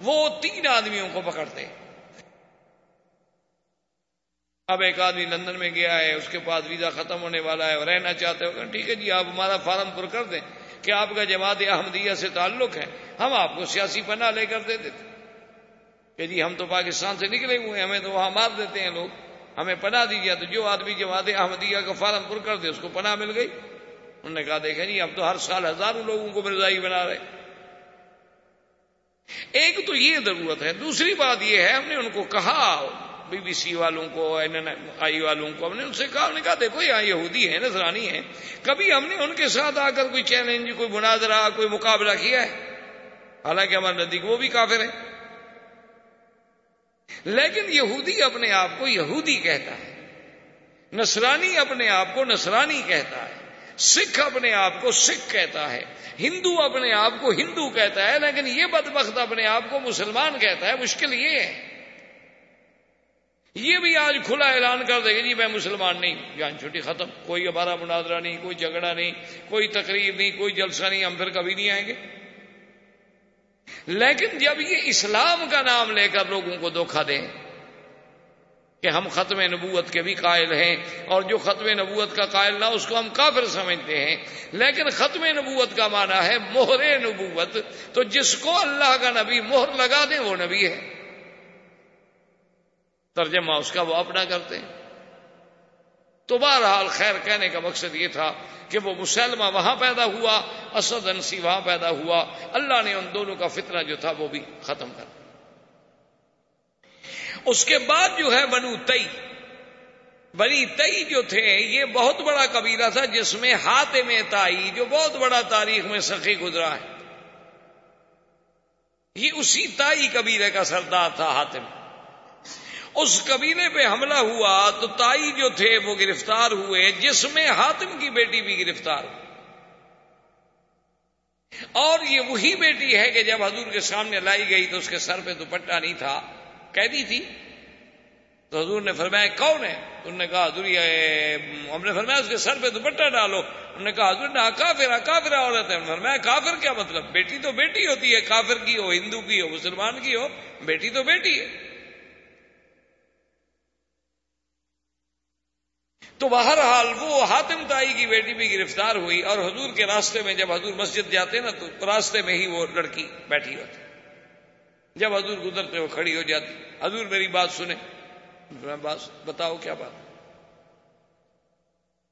وہ تین آدمیوں کو پکڑتے ہیں۔ اب ایک آدمی لندن میں گیا ہے، اس کے پاس ویزا ختم ہونے والا ہے اور رہنا چاہتے ہو ٹھیک ہے جی آپ ہمارا فارم پر کر دیں کہ آپ کا جماعت احمدیہ سے تعلق ہے، ہم آپ کو سیاسی پناہ لے کر دے دیتے کہ جی ہم تو پاکستان سے نکلے ہوئے ہیں، ہمیں تو وہاں مار دیتے ہیں لوگ۔ ہمیں پناہ دیجیے تو جو آدمی جماعت احمدیہ کا فارم پر کر دے، اس کو پناہ مل گئی۔ انہوں نے کہا، دیکھیں جی ہم تو ہر سال ہزاروں لوگوں کو مرزائی بنا رہے ایک تو یہ ضرورت ہے، دوسری بات یہ ہے، ہم نے ان کو کہا، بی بی سی والوں کو، این این آئی والوں کو، ہم نے ان سے کہا نے کہا، دیکھو، یہاں یہودی ہے نظرانی ہے کبھی ہم نے ان کے ساتھ آ کر کوئی چیلنج، کوئی مناظرہ، کوئی مقابلہ کیا ہے؟ حالانکہ ہمارے نزدیک وہ بھی کافر ہیں۔ لیکن یہودی اپنے آپ کو یہودی کہتا ہے، نصرانی اپنے آپ کو نصرانی کہتا ہے، سکھ اپنے آپ کو سکھ کہتا ہے، ہندو اپنے آپ کو ہندو کہتا ہے، لیکن یہ بدبخت اپنے آپ کو مسلمان کہتا ہے، مشکل یہ ہے۔ یہ بھی آج کھلا اعلان کر دے گا جی میں مسلمان نہیں، جان چھٹی ختم، کوئی ہمارا مناظرہ نہیں، کوئی جھگڑا نہیں، کوئی تقریب نہیں، کوئی جلسہ نہیں، ہم پھر کبھی نہیں آئیں گے۔ لیکن جب یہ اسلام کا نام لے کر لوگوں کو دھوکھا دیں کہ ہم ختم نبوت کے بھی قائل ہیں اور جو ختم نبوت کا قائل نہ اس کو ہم کافر سمجھتے ہیں۔ لیکن ختم نبوت کا معنی ہے مہر نبوت۔ تو جس کو اللہ کا نبی مہر لگا دے وہ نبی ہے۔ ترجمہ اس کا وہ اپنا کرتے ہیں۔ تو بہرحال خیر کہنے کا مقصد یہ تھا کہ وہ مسلمہ وہاں پیدا ہوا، اسد انسی وہاں پیدا ہوا، اللہ نے ان دونوں کا فتنہ جو تھا وہ بھی ختم کر اس کے بعد جو ہے بنو تئی، بنی تئی جو تھے، یہ بہت بڑا قبیلہ تھا جس میں ہاتھ میں تائی، جو بہت بڑا تاریخ میں سخی گزرا ہے۔ یہ اسی تائی قبیلے کا سردار تھا ہاتم اس قبیلے پہ حملہ ہوا تو تائی جو تھے وہ گرفتار ہوئے، جس میں حاتم کی بیٹی بھی گرفتار ہوئی۔ اور یہ وہی بیٹی ہے کہ جب حضور کے سامنے لائی گئی تو اس کے سر پہ دوپٹہ نہیں تھا، قیدی تھی۔ تو حضور نے فرمایا، کون ہے؟ انہوں نے کہا، حضور، یہ ہم نے فرمایا، اس کے سر پہ دوپٹہ ڈالو۔ انہوں نے کہا، حضور نے کافر کافر عورت ہے۔ فرمایا، کافر کیا مطلب؟ بیٹی تو بیٹی ہوتی ہے، کافر کی ہو، ہندو کی ہو، مسلمان کی ہو، بیٹی تو بیٹی ہے۔ تو بہرحال وہ حاتم تائی کی بیٹی بھی گرفتار ہوئی اور حضور کے راستے میں جب حضور مسجد جاتے نا تو راستے میں ہی وہ لڑکی بیٹھی ہوتی۔ جب حضور گزرتے وہ کھڑی ہو جاتی۔ حضور میری بات سنے۔ بات بتاؤ کیا بات؟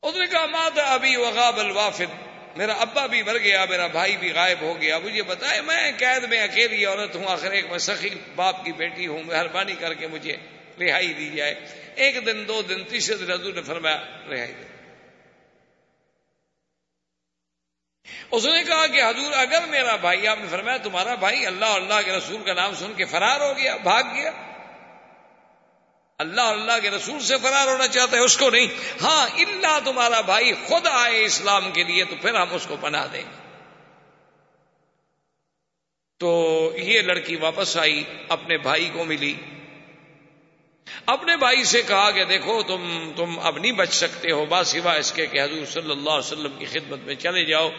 اس نے کہا ماں ابھی وغاب الوافد میرا ابا بھی مر گیا، میرا بھائی بھی غائب ہو گیا۔ مجھے بتائے، میں قید میں اکیلی عورت ہوں، آخر ایک میں سخی باپ کی بیٹی ہوں، مہربانی کر کے مجھے رہائی دی جائے۔ ایک دن، دو دن، تیسرے دن حضور نے فرمایا، رہائی دے۔ اس نے کہا کہ حضور، اگر میرا بھائی، آپ نے فرمایا، تمہارا بھائی اللہ اللہ کے رسول کا نام سن کے فرار ہو گیا، بھاگ گیا۔ اللہ اللہ کے رسول سے فرار ہونا چاہتا ہے، اس کو نہیں۔ ہاں اللہ تمہارا بھائی خود آئے اسلام کے لیے، تو پھر ہم اس کو پناہ دیں گے۔ تو یہ لڑکی واپس آئی، اپنے بھائی کو ملی۔ اپنے بھائی سے کہا کہ دیکھو تم تم اب نہیں بچ سکتے ہو، با سوا اس کے کہ حضور صلی اللہ علیہ وسلم کی خدمت میں چلے جاؤ۔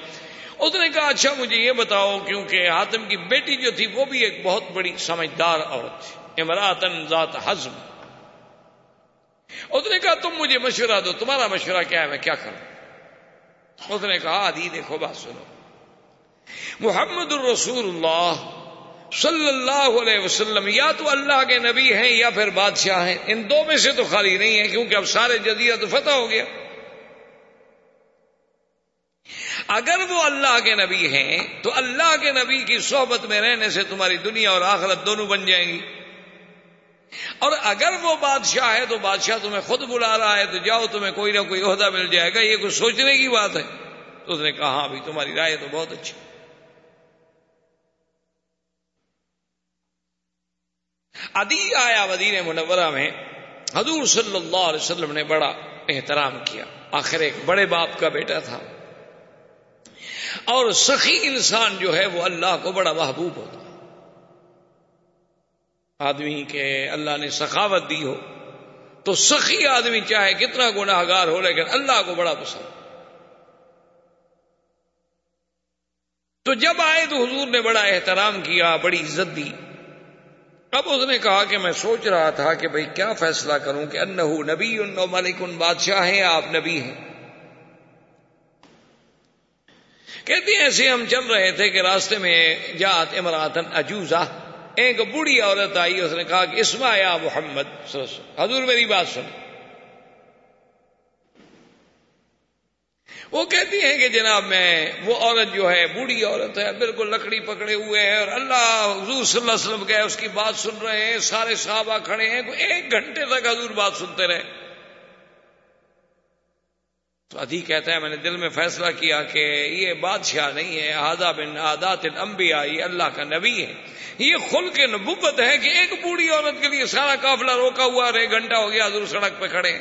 اس نے کہا اچھا مجھے یہ بتاؤ، کیونکہ حاتم کی بیٹی جو تھی وہ بھی ایک بہت بڑی سمجھدار عورت تھی۔ امراطن ذات حزم۔ اس نے کہا، تم مجھے مشورہ دو، تمہارا مشورہ کیا ہے، میں کیا کروں؟ اس نے کہا، آدھی دیکھو، بات سنو۔ محمد الرسول اللہ صلی اللہ علیہ وسلم، یا تو اللہ کے نبی ہیں یا پھر بادشاہ ہیں۔ ان دو میں سے تو خالی نہیں ہے کیونکہ اب سارے جدیرہ تو فتح ہو گیا۔ اگر وہ اللہ کے نبی ہیں، تو اللہ کے نبی کی صحبت میں رہنے سے تمہاری دنیا اور آخرت دونوں بن جائیں گی۔ اور اگر وہ بادشاہ ہے، تو بادشاہ تمہیں خود بلا رہا ہے، تو جاؤ، تمہیں کوئی نہ کوئی عہدہ مل جائے گا۔ یہ کچھ سوچنے کی بات ہے۔ تو اس نے کہا ہاں بھی تمہاری رائے تو بہت اچھی۔ ادی آیا مدین منورہ میں حضور صلی اللہ علیہ وسلم نے بڑا احترام کیا۔ آخر ایک بڑے باپ کا بیٹا تھا۔ اور سخی انسان جو ہے وہ اللہ کو بڑا محبوب ہوتا آدمی کے اللہ نے سخاوت دی ہو تو سخی آدمی چاہے کتنا گناہ گار ہو لیکن اللہ کو بڑا پسند۔ تو جب آئے تو حضور نے بڑا احترام کیا، بڑی عزت دی۔ اب اس نے کہا کہ میں سوچ رہا تھا کہ بھئی کیا فیصلہ کروں کہ انہو نبی ان ملک ان بادشاہ ہیں آپ نبی ہیں۔ کہتی ہیں ایسے ہم چل رہے تھے کہ راستے میں جات امراتن عجوزہ، ایک بوڑھی عورت آئی، اس نے کہا کہ اسما یا محمد حضور میری بات سن وہ کہتی ہیں کہ جناب میں وہ عورت جو ہے، بوڑھی عورت ہے، بالکل لکڑی پکڑے ہوئے ہیں اور اللہ حضور صلی اللہ علیہ وسلم کے اس کی بات سن رہے ہیں، سارے صحابہ کھڑے ہیں ایک گھنٹے تک حضور بات سنتے رہے۔ تو ادھی کہتا ہے، میں نے دل میں فیصلہ کیا کہ یہ بادشاہ نہیں ہے آدھا بن آدات الانبیاء، یہ اللہ کا نبی ہے۔ یہ خل کے نبوت ہے کہ ایک بوڑھی عورت کے لیے سارا قافلہ روکا ہوا، اور ایک گھنٹہ ہو گیا حضور سڑک پہ کھڑے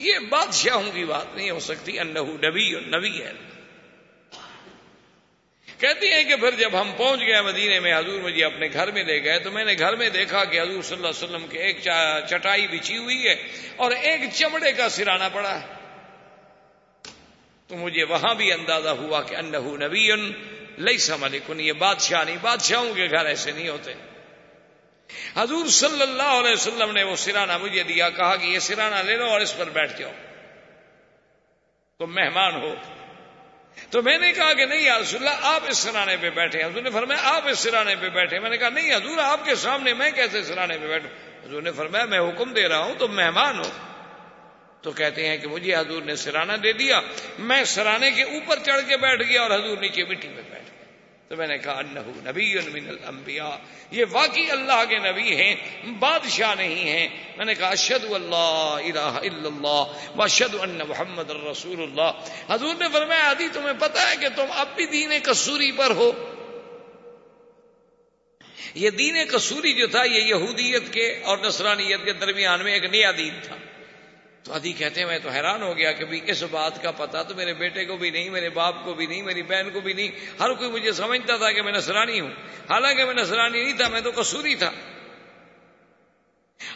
یہ بادشاہوں کی بات نہیں ہو سکتی، انہو نبی نبی ہے۔ کہتی ہیں کہ پھر جب ہم پہنچ گئے مدینے میں، حضور مجھے اپنے گھر میں لے گئے، تو میں نے گھر میں دیکھا کہ حضور صلی اللہ علیہ وسلم کے ایک چٹائی بچھی ہوئی ہے اور ایک چمڑے کا سرانا پڑا ہے۔ تو مجھے وہاں بھی اندازہ ہوا کہ انہو نبی لئی سملکن یہ بادشاہ نہیں، بادشاہوں کے گھر ایسے نہیں ہوتے۔ حضور صلی اللہ علیہ وسلم نے وہ سرانا مجھے دیا، کہا کہ یہ سرانا لے لو اور اس پر بیٹھ جاؤ۔ تم مہمان ہو۔ تو میں نے کہا کہ نہیں یا رسول اللہ، آپ اس سرانے پہ بیٹھے۔ حضور نے فرمایا، آپ اس سرانے پہ بیٹھے۔ میں نے کہا، نہیں حضور، آپ کے سامنے میں کیسے سرانے پہ بیٹھوں؟ حضور نے فرمایا، میں حکم دے رہا ہوں، تم مہمان ہو۔ تو کہتے ہیں کہ مجھے حضور نے سرانا دے دیا۔ میں سرانے کے اوپر چڑھ کے بیٹھ گیا اور حضور نیچے مٹی پہ بیٹھ گیا۔ تو میں نے کہا نبی من الانبیاء، یہ واقعی اللہ کے نبی ہیں، بادشاہ نہیں ہیں۔ میں نے کہا اشد اللہ الہ الا اللہ واشد ان محمد الرسول اللہ۔ حضور نے فرمایا آدھی تمہیں پتا ہے کہ تم اب بھی دین کسوری پر ہو۔ یہ دین کسوری جو تھا، یہ یہودیت کے اور نصرانیت کے درمیان میں ایک نیا دین تھا۔ تو ادھی کہتے ہیں، میں تو حیران ہو گیا کہ بھی اس بات کا پتا تو میرے بیٹے کو بھی نہیں، میرے باپ کو بھی نہیں، میری بہن کو بھی نہیں۔ ہر کوئی مجھے سمجھتا تھا کہ میں نسرانی ہوں۔ حالانکہ میں نسرانی نہیں تھا، میں تو کسوری تھا۔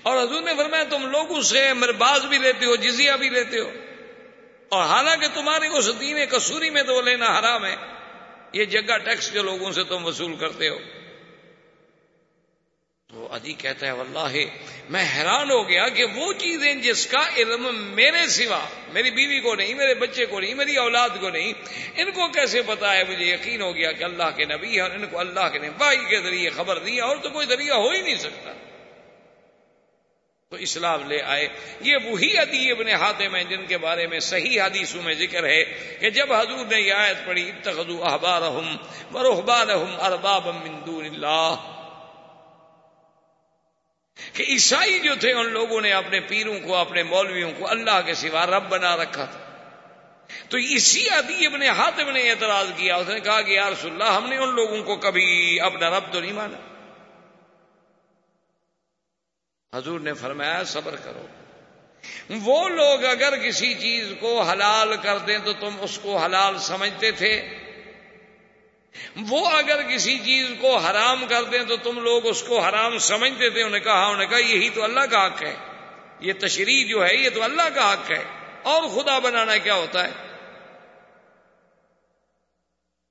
اور حضور نے فرمایا، تم لوگوں سے مرباز بھی لیتے ہو جزیا بھی لیتے ہو۔ اور حالانکہ تمہارے اس دین کسوری میں تو لینا حرام ہے، یہ جگہ ٹیکس کے لوگوں سے تم وصول کرتے ہو۔ تو ادی کہتا ہے، واللہ، میں حیران ہو گیا کہ وہ چیزیں جس کا علم میرے سوا، میری بیوی کو نہیں، میرے بچے کو نہیں، میری اولاد کو نہیں، ان کو کیسے پتا ہے؟ مجھے یقین ہو گیا کہ اللہ کے نبی ہے اور ان کو اللہ کے نبائی کے ذریعے خبر دی اور تو کوئی ذریعہ ہو ہی نہیں سکتا۔ تو اسلام لے آئے۔ یہ وہی ادی ابن حاتم ہیں جن کے بارے میں صحیح حدیثوں میں ذکر ہے کہ جب حضور نے یہ آیت پڑھی، اتخذوا احبارہم ورہبانہم اربابا من دون اللہ۔ کہ عیسائی جو تھے ان لوگوں نے اپنے پیروں کو، اپنے مولویوں کو اللہ کے سوا رب بنا رکھا تھا۔ تو اسی ادی ابن حاتم نے اعتراض کیا، اس نے کہا کہ یا رسول اللہ، ہم نے ان لوگوں کو کبھی اپنا رب تو نہیں مانا۔ حضور نے فرمایا، صبر کرو۔ وہ لوگ اگر کسی چیز کو حلال کر دیں تو تم اس کو حلال سمجھتے تھے۔ وہ اگر کسی چیز کو حرام کر دیں تو تم لوگ اس کو حرام سمجھتے تھے انہیں کہا انہیں کہا، یہی تو اللہ کا حق ہے۔ یہ تشریح جو ہے، یہ تو اللہ کا حق ہے۔ اور خدا بنانا کیا ہوتا ہے؟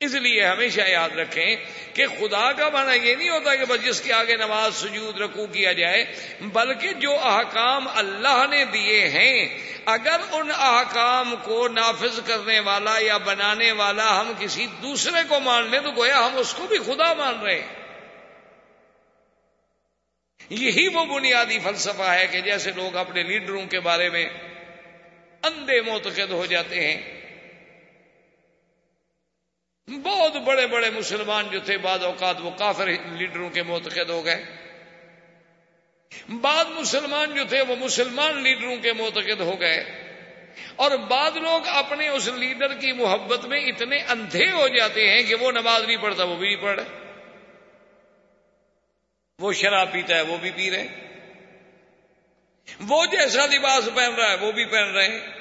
اس لیے ہمیشہ یاد رکھیں کہ خدا کا معنی یہ نہیں ہوتا کہ بس جس کے آگے نماز، سجود رکو کیا جائے، بلکہ جو احکام اللہ نے دیے ہیں، اگر ان احکام کو نافذ کرنے والا یا بنانے والا ہم کسی دوسرے کو مان لیں تو گویا ہم اس کو بھی خدا مان رہے ہیں۔ یہی وہ بنیادی فلسفہ ہے کہ جیسے لوگ اپنے لیڈروں کے بارے میں اندھے معتقد ہو جاتے ہیں۔ بہت بڑے بڑے مسلمان جو تھے، بعض اوقات وہ کافر لیڈروں کے معتقد ہو گئے۔ بعض مسلمان جو تھے، وہ مسلمان لیڈروں کے معتقد ہو گئے۔ اور بعض لوگ اپنے اس لیڈر کی محبت میں اتنے اندھے ہو جاتے ہیں کہ وہ نماز نہیں پڑھتا، وہ بھی نہیں پڑھ رہے وہ شراب پیتا ہے، وہ بھی پی رہے۔ وہ جیسا لباس پہن رہا ہے، وہ بھی پہن رہے۔ ہیں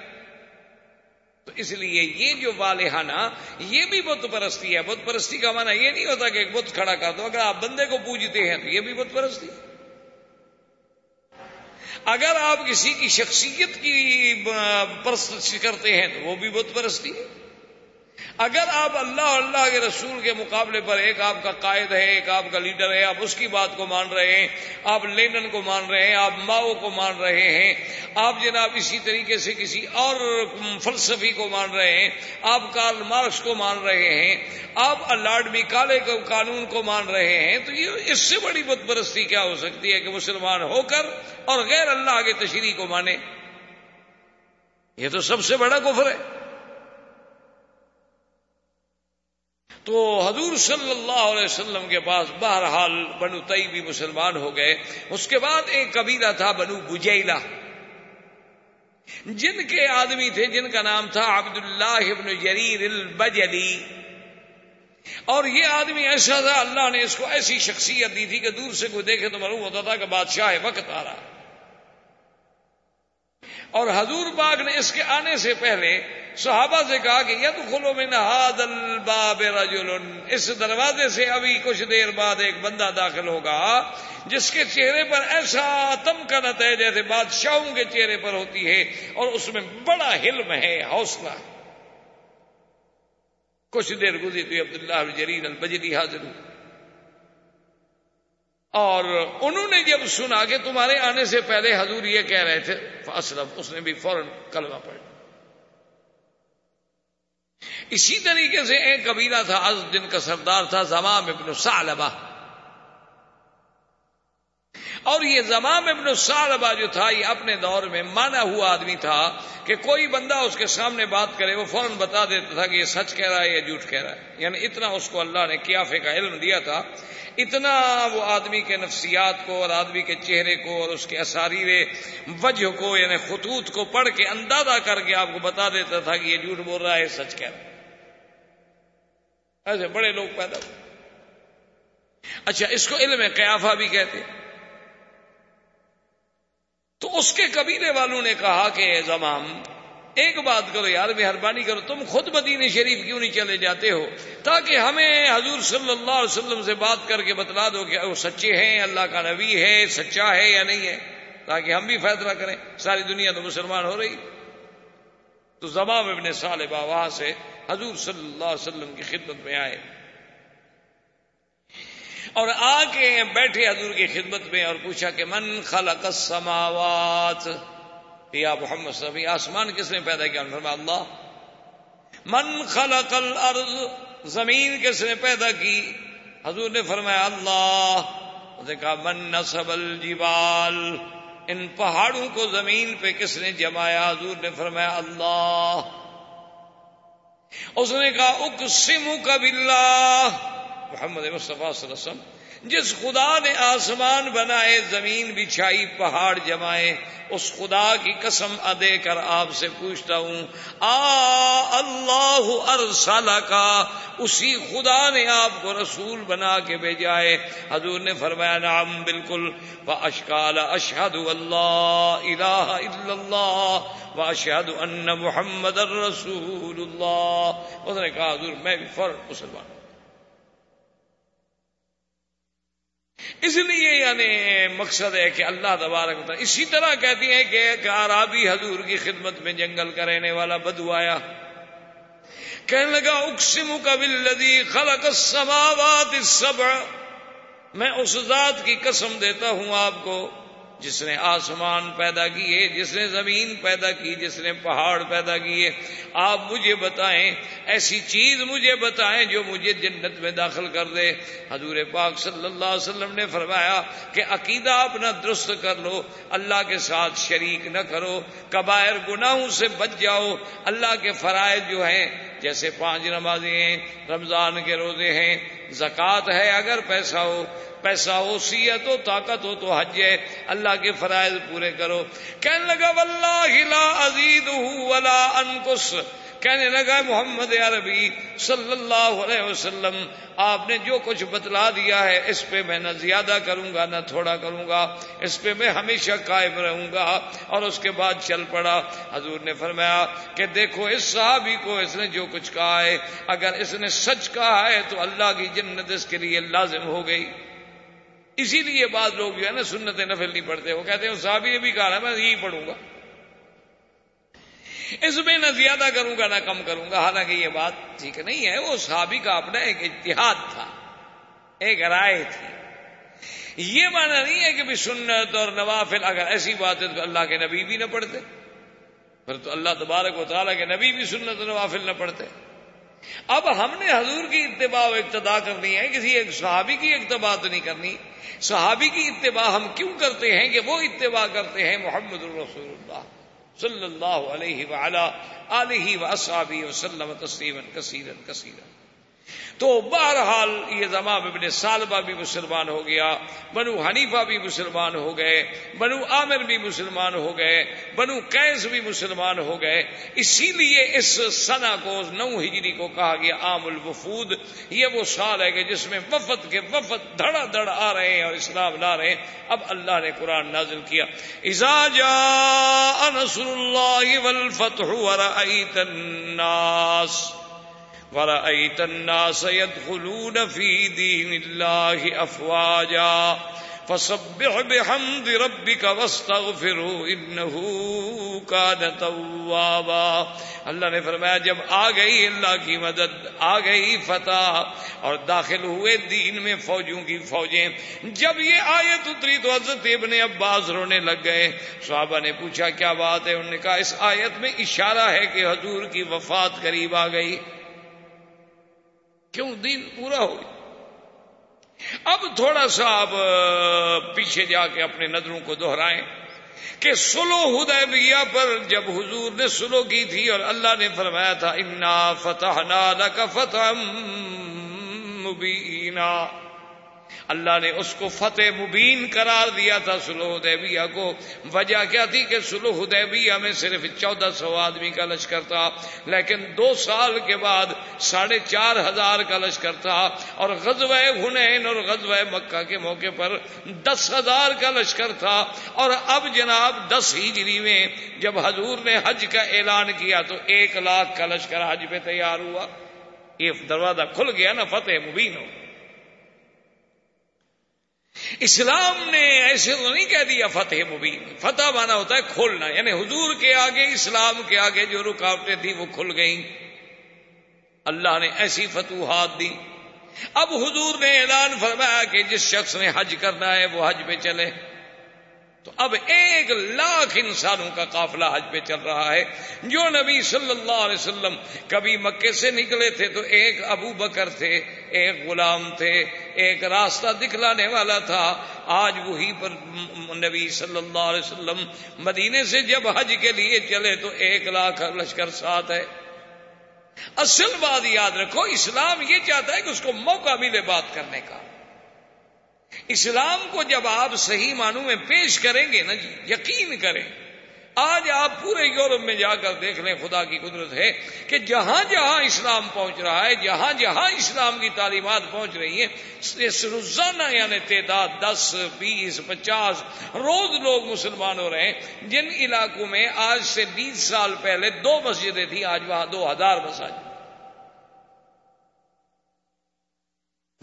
تو اس لیے یہ جو والہانہ، یہ بھی بت پرستی ہے۔ بت پرستی کا معنی یہ نہیں ہوتا کہ ایک بت کھڑا کر دو۔ اگر آپ بندے کو پوجتے ہیں تو یہ بھی بت پرستی۔ اگر آپ کسی کی شخصیت کی پرست کرتے ہیں تو وہ بھی بت پرستی ہے۔ اگر آپ اللہ اللہ کے رسول کے مقابلے پر ایک آپ کا قائد ہے ایک آپ کا لیڈر ہے آپ اس کی بات کو مان رہے ہیں، آپ لینن کو مان رہے ہیں، آپ ماؤ کو مان رہے ہیں، آپ جناب اسی طریقے سے کسی اور فلسفی کو مان رہے ہیں، آپ کارل مارکس کو مان رہے ہیں، آپ لاڈمی کالے کو، قانون کو مان رہے ہیں، تو یہ اس سے بڑی بت پرستی کیا ہو سکتی ہے کہ مسلمان ہو کر اور غیر اللہ کے تشریح کو مانے؟ یہ تو سب سے بڑا کفر ہے۔ تو حضور صلی اللہ علیہ وسلم کے پاس بہرحال بنو تئی بھی مسلمان ہو گئے۔ اس کے بعد ایک قبیلہ تھا بنو بجیلا جن کے آدمی تھے، جن کا نام تھا عبداللہ ابن جریر البجلی۔ اور یہ آدمی ایسا تھا، اللہ نے اس کو ایسی شخصیت دی تھی کہ دور سے کوئی دیکھے تو معلوم ہوتا تھا کہ بادشاہ وقت آ رہا۔ اور حضور باغ نے اس کے آنے سے پہلے صحابہ سے کہا کہ ید خلو میں نہاد الباب رجل اس دروازے سے ابھی کچھ دیر بعد ایک بندہ داخل ہوگا جس کے چہرے پر ایسا تم کنت ہے جیسے بادشاہوں کے چہرے پر ہوتی ہے اور اس میں بڑا حلم ہے، حوصلہ ہے۔ کچھ دیر گزری تو عبداللہ جرین البجری حاضر اور انہوں نے جب سنا کہ تمہارے آنے سے پہلے حضور یہ کہہ رہے تھے اسلم اس نے بھی فوراً کلمہ پڑھ اسی طریقے سے ایک قبیلہ تھا از جن کا سردار تھا، زمام ابن سالبہ اور یہ زمام ابن سالبہ جو تھا، یہ اپنے دور میں مانا ہوا آدمی تھا کہ کوئی بندہ اس کے سامنے بات کرے، وہ فوراً بتا دیتا تھا کہ یہ سچ کہہ رہا ہے یا جھوٹ کہہ رہا ہے۔ یعنی اتنا اس کو اللہ نے کیافے کا علم دیا تھا۔ اتنا وہ آدمی کے نفسیات کو اور آدمی کے چہرے کو اور اس کے اساریر وجہ کو یعنی خطوط کو پڑھ کے اندازہ کر کے آپ کو بتا دیتا تھا کہ یہ جھوٹ بول رہا ہے سچ کہہ رہا ہے۔ ایسے بڑے لوگ پیدا ہوئے۔ اچھا اس کو علم قیافہ بھی کہتے تو اس کے قبیلے والوں نے کہا کہ زمام، ایک بات کرو یار، مہربانی کرو، تم خود مدینہ شریف کیوں نہیں چلے جاتے ہو؟ تاکہ ہمیں حضور صلی اللہ علیہ وسلم سے بات کر کے بتلا دو کہ وہ سچے ہیں، اللہ کا نبی ہے، سچا ہے یا نہیں ہے۔ تاکہ ہم بھی فیصلہ کریں، ساری دنیا تو مسلمان ہو رہی۔ تو زمام ابن صالبہ وہاں سے حضور صلی اللہ علیہ وسلم کی خدمت میں آئے اور آ کے بیٹھے حضور کی خدمت میں اور پوچھا کہ من خلق السماوات؟ یا محمد صلی اللہ آسمان کس نے پیدا کیا؟ فرمایا، اللہ۔ من خلق الارض، زمین کس نے پیدا کی؟ حضور نے فرمایا، اللہ۔ کہا، من نصب الجبال، ان پہاڑوں کو زمین پہ کس نے جمایا؟ حضور نے فرمایا، اللہ۔ اس نے کہا اقسم کب اللہ محمد مصطفیٰ صلی اللہ علیہ وسلم جس خدا نے آسمان بنائے، زمین بچھائی، پہاڑ جمائے، اس خدا کی قسم ادے کر آپ سے پوچھتا ہوں، آ اللہ ارسالہ کا اسی خدا نے آپ کو رسول بنا کے بھیجائے حضور نے فرمایا نام بالکل۔ و اشکال اشہد اللہ الہ الا اللہ و اشہد ان محمد الرسول اللہ۔ اس نے کہا، حضور، میں بھی فر مسلمان ہوں اس لیے یعنی مقصد ہے کہ اللہ تبارک اسی طرح کہتی ہیں کہ ایک عرابی حضور کی خدمت میں جنگل کا رہنے والا بدو آیا کہنے لگا اکسم کا بلدی خلق السماوات السبع۔ میں اس ذات کی قسم دیتا ہوں آپ کو۔ جس نے آسمان پیدا کیے، جس نے زمین پیدا کی، جس نے پہاڑ پیدا کیے، آپ مجھے بتائیں، ایسی چیز مجھے بتائیں جو مجھے جنت میں داخل کر دے۔ حضور پاک صلی اللہ علیہ وسلم نے فرمایا کہ عقیدہ اپنا درست کر لو، اللہ کے ساتھ شریک نہ کرو، کبائر گناہوں سے بچ جاؤ۔ اللہ کے فرائض جو ہیں، جیسے پانچ نمازیں ہیں، رمضان کے روزے ہیں، زکوٰۃ ہے اگر پیسہ ہو پیسہ ہو، سیت ہو، طاقت ہو تو حج ہے۔ اللہ کے فرائض پورے کرو۔ کہنے لگا، واللہ لا ازید ولا انکس کہنے لگا، محمد عربی صلی اللہ علیہ وسلم، آپ نے جو کچھ بتلا دیا ہے، اس پہ میں نہ زیادہ کروں گا نہ تھوڑا کروں گا اس پہ میں ہمیشہ قائم رہوں گا اور اس کے بعد چل پڑا۔ حضور نے فرمایا کہ دیکھو، اس صحابی کو اس نے جو کچھ کہا ہے، اگر اس نے سچ کہا ہے تو اللہ کی جنت اس کے لیے لازم ہو گئی۔ اسی لیے بعض لوگ جو ہے نا سنت نفل نہیں پڑھتے، وہ کہتے ہیں صحابی نے بھی کہا ہے، میں یہی پڑھوں گا۔ اس میں نہ زیادہ کروں گا، نہ کم کروں گا۔ حالانکہ یہ بات ٹھیک نہیں ہے، وہ صحابی کا اپنا ایک اتحاد تھا، ایک رائے تھی۔ یہ مانا نہیں ہے کہ بھی سنت اور نوافل، اگر ایسی بات ہے تو اللہ کے نبی بھی نہ پڑھتے، پھر تو اللہ تبارک و تعالیٰ کے نبی بھی سنت نوافل نہ پڑھتے۔ اب ہم نے حضور کی اتباع و ابتدا کرنی ہے، کسی ایک صحابی کی اتباع تو نہیں کرنی۔ صحابی کی اتباع ہم کیوں کرتے ہیں کہ وہ اتباع کرتے ہیں محمد الرسول اللہ صلی اللہ علیہ وعلا علیہ وصحابہ وسلم تسلیما کثیرا کثیرا۔ تو بہرحال یہ زمام ابن سالبہ بھی مسلمان ہو گیا، بنو حنیفہ بھی مسلمان ہو گئے، بنو عامر بھی مسلمان ہو گئے، بنو قیس بھی مسلمان ہو گئے۔ اسی لیے اس سنا کو نو ہجری کو کہا گیا عام الوفود۔ یہ وہ سال ہے کہ جس میں وفد کے وفد دھڑا دھڑ آ رہے ہیں اور اسلام لا رہے ہیں۔ اب اللہ نے قرآن نازل کیا۔ جاء نصر اللہ والفتح ورأیت الناس۔ ورأيت الناس يدخلون في دين الله أفواجا. فصبح بحمد ربك واستغفره انه كان توابا. اللہ نے فرمایا، جب آ گئی اللہ کی مدد، آ گئی فتح، اور داخل ہوئے دین میں فوجوں کی فوجیں، جب یہ آیت اتری تو حضرت ابن عباس رونے لگ گئے۔ صحابہ نے پوچھا، کیا بات ہے؟ انہوں نے کہا، اس آیت میں اشارہ ہے کہ حضور کی وفات قریب آ گئی۔ کیوں دین پورا ہو اب تھوڑا سا آپ پیچھے جا کے اپنے نظروں کو دوہرائیں کہ سلو حدیبیہ پر جب حضور نے سلو کی تھی اور اللہ نے فرمایا تھا، انا فتح کا فتح مبینہ اللہ نے اس کو فتح مبین قرار دیا تھا سلو حدیبیہ کو۔ وجہ کیا تھی کہ سلو حدیبیہ میں صرف چودہ سو آدمی کا لشکر تھا، لیکن دو سال کے بعد ساڑھے چار ہزار کا لشکر تھا اور غزوہ ہنین اور غزوہ مکہ کے موقع پر دس ہزار کا لشکر تھا۔ اور اب جناب دس ہجری میں جب حضور نے حج کا اعلان کیا تو ایک لاکھ کا لشکر حج پہ تیار ہوا۔ یہ دروازہ کھل گیا نا، فتح مبین ہو اسلام نے ایسے تو نہیں کہہ دیا فتح مبین۔ فتح مانا ہوتا ہے کھولنا یعنی حضور کے آگے، اسلام کے آگے جو رکاوٹیں تھیں وہ کھل گئیں۔ اللہ نے ایسی فتوحات دی اب حضور نے اعلان فرمایا کہ جس شخص نے حج کرنا ہے وہ حج پہ چلے۔ تو اب ایک لاکھ انسانوں کا قافلہ حج پہ چل رہا ہے۔ جو نبی صلی اللہ علیہ وسلم کبھی مکے سے نکلے تھے تو ایک ابو بکر تھے، ایک غلام تھے، ایک راستہ دکھلانے والا تھا۔ آج وہی پر نبی صلی اللہ علیہ وسلم مدینے سے جب حج کے لیے چلے تو ایک لاکھ لشکر ساتھ ہے۔ اصل بات یاد رکھو، اسلام یہ چاہتا ہے کہ اس کو موقع ملے بات کرنے کا۔ اسلام کو جب آپ صحیح معنوں میں پیش کریں گے نا جی یقین کریں۔ آج آپ پورے یورپ میں جا کر دیکھ لیں، خدا کی قدرت ہے کہ جہاں جہاں اسلام پہنچ رہا ہے، جہاں جہاں اسلام کی تعلیمات پہنچ رہی ہیں روزانہ یعنی تعداد دس، بیس، پچاس، روز لوگ مسلمان ہو رہے ہیں۔ جن علاقوں میں آج سے بیس سال پہلے دو مسجدیں تھیں، آج وہاں دو ہزار مساجد۔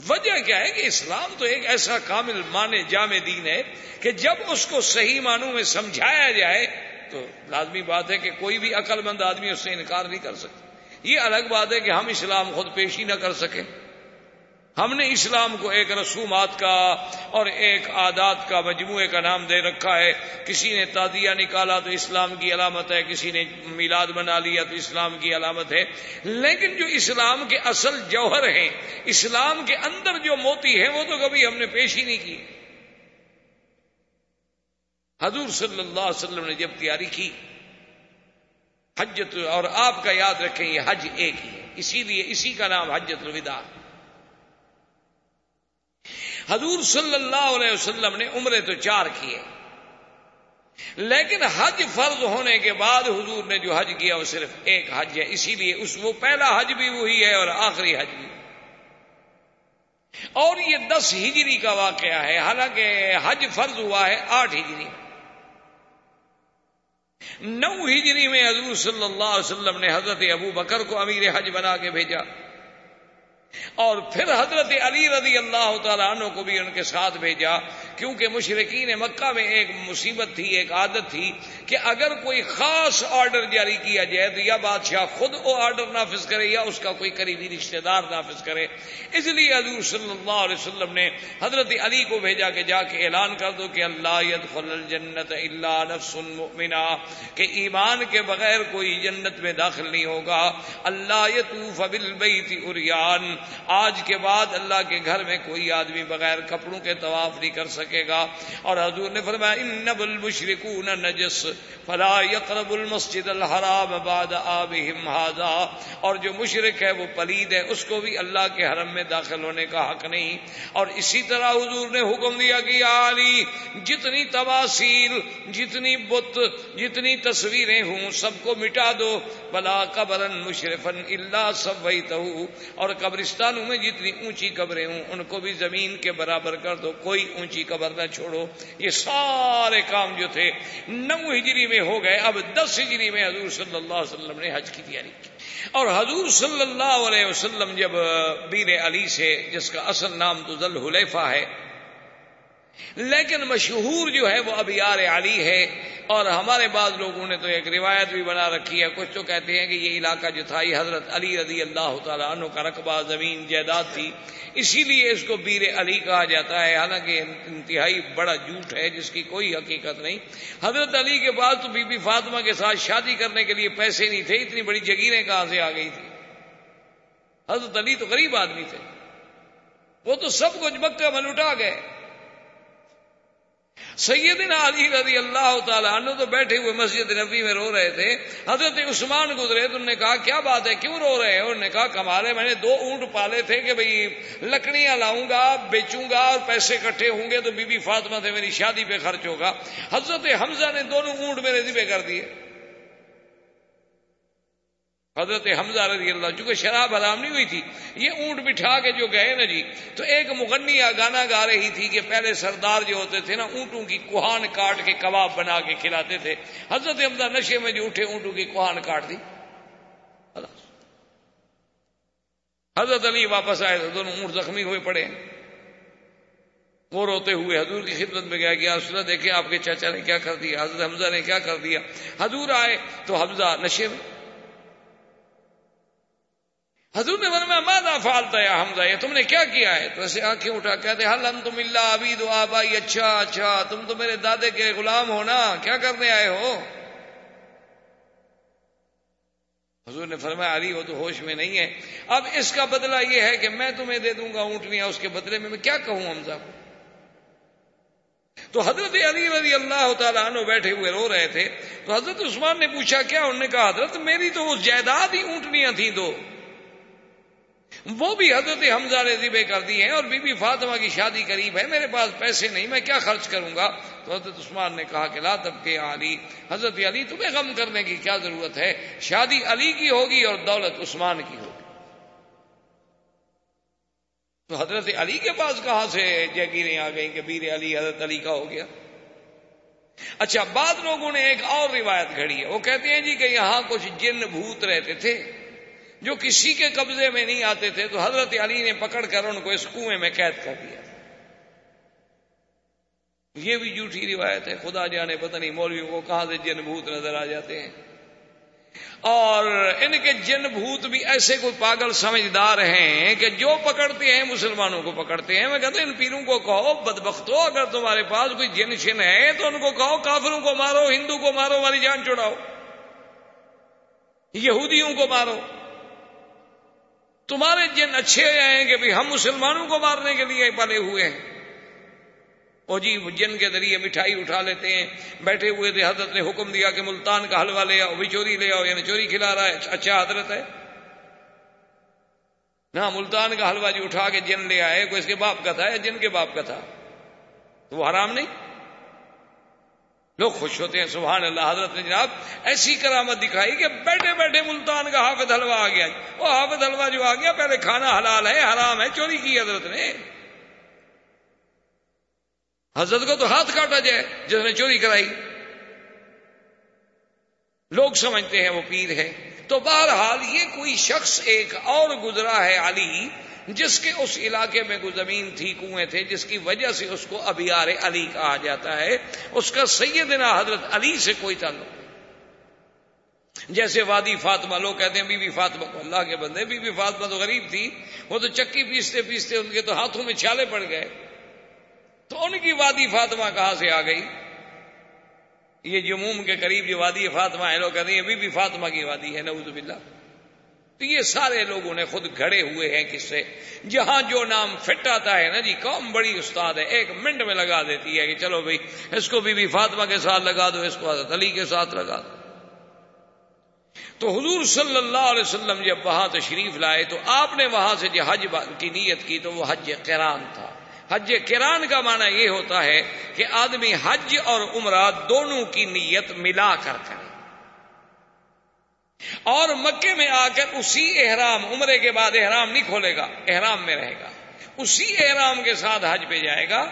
وجہ کیا ہے کہ اسلام تو ایک ایسا کامل مانے جامع دین ہے کہ جب اس کو صحیح معنوں میں سمجھایا جائے تو لازمی بات ہے کہ کوئی بھی عقل مند آدمی اس سے انکار نہیں کر سکتا۔ یہ الگ بات ہے کہ ہم اسلام خود پیشی نہ کر سکیں۔ ہم نے اسلام کو ایک رسومات کا اور ایک عادات کا مجموعے کا نام دے رکھا ہے۔ کسی نے تادیہ نکالا تو اسلام کی علامت ہے، کسی نے میلاد بنا لیا تو اسلام کی علامت ہے۔ لیکن جو اسلام کے اصل جوہر ہیں، اسلام کے اندر جو موتی ہیں، وہ تو کبھی ہم نے پیش ہی نہیں کی۔ حضور صلی اللہ علیہ وسلم نے جب تیاری کی، حجت اور آپ کا یاد رکھیں، یہ حج ایک ہی ہے۔ اسی لیے اسی کا نام حجت الوداع۔ حضور صلی اللہ علیہ وسلم نے عمرے تو چار کیے۔ لیکن حج فرض ہونے کے بعد حضور نے جو حج کیا وہ صرف ایک حج ہے، اسی لیے اس وہ پہلا حج بھی وہی ہے اور آخری حج بھی۔ اور یہ دس ہجری کا واقعہ ہے، حالانکہ حج فرض ہوا ہے آٹھ ہجری۔ نو ہجری میں حضور صلی اللہ علیہ وسلم نے حضرت ابو بکر کو امیر حج بنا کے بھیجا۔ اور پھر حضرت علی رضی اللہ تعالیٰ عنہ کو بھی ان کے ساتھ بھیجا کیونکہ مشرقین مکہ میں ایک مصیبت تھی، ایک عادت تھی کہ اگر کوئی خاص آرڈر جاری کیا جائے تو یا بادشاہ خود وہ آرڈر نافذ کرے یا اس کا کوئی قریبی رشتہ دار نافذ کرے۔ اس لیے حضور صلی اللہ علیہ وسلم نے حضرت علی کو بھیجا کہ جا کے اعلان کر دو کہ اللہ يدخل الجنت الا نفس مؤمنہ، کہ ایمان کے بغیر کوئی جنت میں داخل نہیں ہوگا۔ اللہ یطوف بالبیت اریان آج کے بعد اللہ کے گھر میں کوئی آدمی بغیر کپڑوں کے طواف نہیں کر سکے گا۔ اور حضور نے فرمایا انب المشرکون نجس، فلا یقرب المسجد الحرام بعد آبہم هذا۔ اور جو مشرک ہے، وہ پلید ہے۔ اس کو بھی اللہ کے حرم میں داخل ہونے کا حق نہیں۔ اور اسی طرح حضور نے حکم دیا کہ علی، جتنی تباصیل جتنی بت، جتنی تصویریں ہوں، سب کو مٹا دو۔ بلا قبر مشرفن اللہ سب اور قبرستانوں میں جتنی اونچی قبریں ہوں، ان کو بھی زمین کے برابر کر دو۔ کوئی اونچی قبر نہ چھوڑو۔ یہ سارے کام جو تھے نو ہجری میں ہو گئے، اب دس ہجری میں حضور صلی اللہ علیہ وسلم نے حج کی تیاری کی۔ اور حضور صلی اللہ علیہ وسلم جب بیر علی سے، جس کا اصل نام تو ذل حلیفہ ہے لیکن مشہور جو ہے وہ ابیار علی ہے اور ہمارے بعض لوگوں نے تو ایک روایت بھی بنا رکھی ہے، کچھ تو کہتے ہیں کہ یہ علاقہ جو تھا، یہ حضرت علی رضی اللہ تعالیٰ عنہ کا رقبہ، زمین، جائیداد تھی۔ اسی لیے اس کو بیر علی کہا جاتا ہے۔ حالانکہ انتہائی بڑا جھوٹ ہے، جس کی کوئی حقیقت نہیں۔ حضرت علی کے بعد تو بی بی فاطمہ کے ساتھ شادی کرنے کے لیے پیسے نہیں تھے، اتنی بڑی جگیریں کہاں سے آ گئی تھی؟ حضرت علی تو غریب آدمی تھے۔ وہ تو سب کچھ مکہ میں لٹا گئے۔ سیدنا علی رضی اللہ تعالیٰ عنہ تو بیٹھے ہوئے مسجد نبی میں رو رہے تھے۔ حضرت عثمان گزرے تو انہوں نے کہا، کیا بات ہے؟ کیوں رو رہے ہیں؟ انہوں نے کہا، کمارے، میں نے دو اونٹ پالے تھے کہ بھئی لکڑیاں لاؤں گا، بیچوں گا اور پیسے اکٹھے ہوں گے تو بی بی فاطمہ سے میری شادی پہ خرچ ہوگا۔ حضرت حمزہ نے دونوں اونٹ میرے ذبے کر دیے۔ حضرت حمزہ رضی اللہ چونکہ شراب حرام نہیں ہوئی تھی، یہ اونٹ بٹھا کے جو گئے نا جی تو ایک مغنیہ گانا گا رہی تھی کہ پہلے سردار جو ہوتے تھے نا، اونٹوں کی کوہان کاٹ کے کباب بنا کے کھلاتے تھے۔ حضرت حمزہ نشے میں جو اٹھے، اونٹوں کی کوہان کاٹ دی۔ حضرت علی واپس آئے تو دونوں اونٹ زخمی ہوئے پڑے۔ وہ روتے ہوئے حضور کی خدمت میں گیا کہ حضرت دیکھیں آپ کے چاچا نے کیا کر دیا، حضرت حمزہ نے کیا کر دیا۔ حضور آئے تو حمزہ نشے میں حضور نے فرمایا مادا فالتا یا حمزہ؟ یہ تم نے کیا کیا ہے؟ تو ایسے آنکھیں اٹھا کہتے حل ہم تم اللہ ابھی دو آبائی؟ اچھا اچھا تم تو میرے دادے کے غلام ہو نا، کیا کرنے آئے ہو؟ حضور نے فرمایا، علی، وہ تو ہوش میں نہیں ہے۔ اب اس کا بدلہ یہ ہے کہ میں تمہیں دے دوں گا اونٹنیاں، اس کے بدلے میں میں کیا کہوں حمزہ؟ کو تو حضرت علی رضی اللہ تعالیٰ عنہ بیٹھے ہوئے رو رہے تھے۔ تو حضرت عثمان نے پوچھا، کیا؟ انہوں نے کہا، حضرت، میری تو وہ جائیداد ہی اونٹنیاں تھیں دو۔ وہ بھی حضرت حمزہ نے ذبح کر دی ہیں اور بی بی فاطمہ کی شادی قریب ہے، میرے پاس پیسے نہیں، میں کیا خرچ کروں گا؟ تو حضرت عثمان نے کہا کہ لا تب کے علی، حضرت علی تمہیں غم کرنے کی کیا ضرورت ہے؟ شادی علی کی ہوگی اور دولت عثمان کی ہوگی۔ تو حضرت علی کے پاس کہاں سے جگیریں آ گئیں کہ بیر علی حضرت علی کا ہو گیا؟ اچھا بعد لوگوں نے ایک اور روایت گھڑی ہے، وہ کہتے ہیں جی کہ یہاں کچھ جن بھوت رہتے تھے۔ جو کسی کے قبضے میں نہیں آتے تھے تو حضرت علی نے پکڑ کر ان کو اس کنویں میں قید کر دیا۔ یہ بھی جھوٹھی روایت ہے۔ خدا جانے پتہ نہیں مولویوں کو کہاں سے جن بھوت نظر آ جاتے ہیں۔ اور ان کے جن بھوت بھی ایسے کوئی پاگل سمجھدار ہیں کہ جو پکڑتے ہیں مسلمانوں کو پکڑتے ہیں۔ میں کہتا ان پیروں کو کہو، بدبختو، اگر تمہارے پاس کوئی جن شن ہے تو ان کو کہو، کافروں کو مارو، ہندو کو مارو ہماری جان چھڑاؤ یہودیوں کو مارو۔ تمہارے جن اچھے ہیں کہ بھی ہم مسلمانوں کو مارنے کے لیے پلے ہوئے ہیں۔ وہ جی جن کے ذریعے مٹھائی اٹھا لیتے ہیں، بیٹھے ہوئے تھے، حضرت نے حکم دیا کہ ملتان کا حلوہ لے آؤ بھی چوری لے آؤ یعنی چوری کھلا رہا ہے اچھا حضرت ہے۔ نہ، ملتان کا حلوہ جی اٹھا کے جن لے آئے، کوئی اس کے باپ کا تھا یا جن کے باپ کا تھا؟ تو وہ حرام نہیں؟ لوگ خوش ہوتے ہیں، سبحان اللہ، حضرت نے جناب ایسی کرامت دکھائی کہ بیٹھے بیٹھے ملتان کا حافظ حلوہ آ گیا۔ وہ حافظ حلوہ جو آ گیا، پہلے کھانا حلال ہے، حرام ہے، چوری کی حضرت نے۔ حضرت کو تو ہاتھ کاٹا جائے، جس نے چوری کرائی۔ لوگ سمجھتے ہیں وہ پیر ہے۔ تو بہرحال یہ کوئی شخص ایک اور گزرا ہے علی جس کے اس علاقے میں کوئی زمین تھی، کنویں تھے، جس کی وجہ سے اس کو ابیار علی کہا جاتا ہے، اس کا سیدنا حضرت علی سے کوئی تعلق جیسے وادی فاطمہ، لوگ کہتے ہیں بی بی فاطمہ کو اللہ کے بندے، بی بی فاطمہ تو غریب تھی، وہ تو چکی پیستے پیستے ان کے تو ہاتھوں میں چھالے پڑ گئے۔ تو ان کی وادی فاطمہ کہاں سے آ گئی؟ یہ جموم کے قریب جو وادی فاطمہ ہے، لوگ کہتے ہیں بی بی فاطمہ کی وادی ہے، نعوذ باللہ۔ تو یہ سارے لوگوں نے خود گھڑے ہوئے ہیں کس سے جہاں جو نام فٹ آتا ہے نا جی قوم بڑی استاد ہے، ایک منٹ میں لگا دیتی ہے کہ چلو بھائی، اس کو بی بی فاطمہ کے ساتھ لگا دو، اس کو حضرت علی کے ساتھ لگا دو۔ تو حضور صلی اللہ علیہ وسلم جب وہاں تشریف لائے، تو آپ نے وہاں سے جو حج کی نیت کی، تو وہ حج کران تھا۔ حج کران کا معنی یہ ہوتا ہے کہ آدمی حج اور عمرہ دونوں کی نیت ملا کر کرے۔ اور مکے میں آ کر اسی احرام، عمرے کے بعد احرام نہیں کھولے گا، احرام میں رہے گا۔ اسی احرام کے ساتھ حج پہ جائے گا۔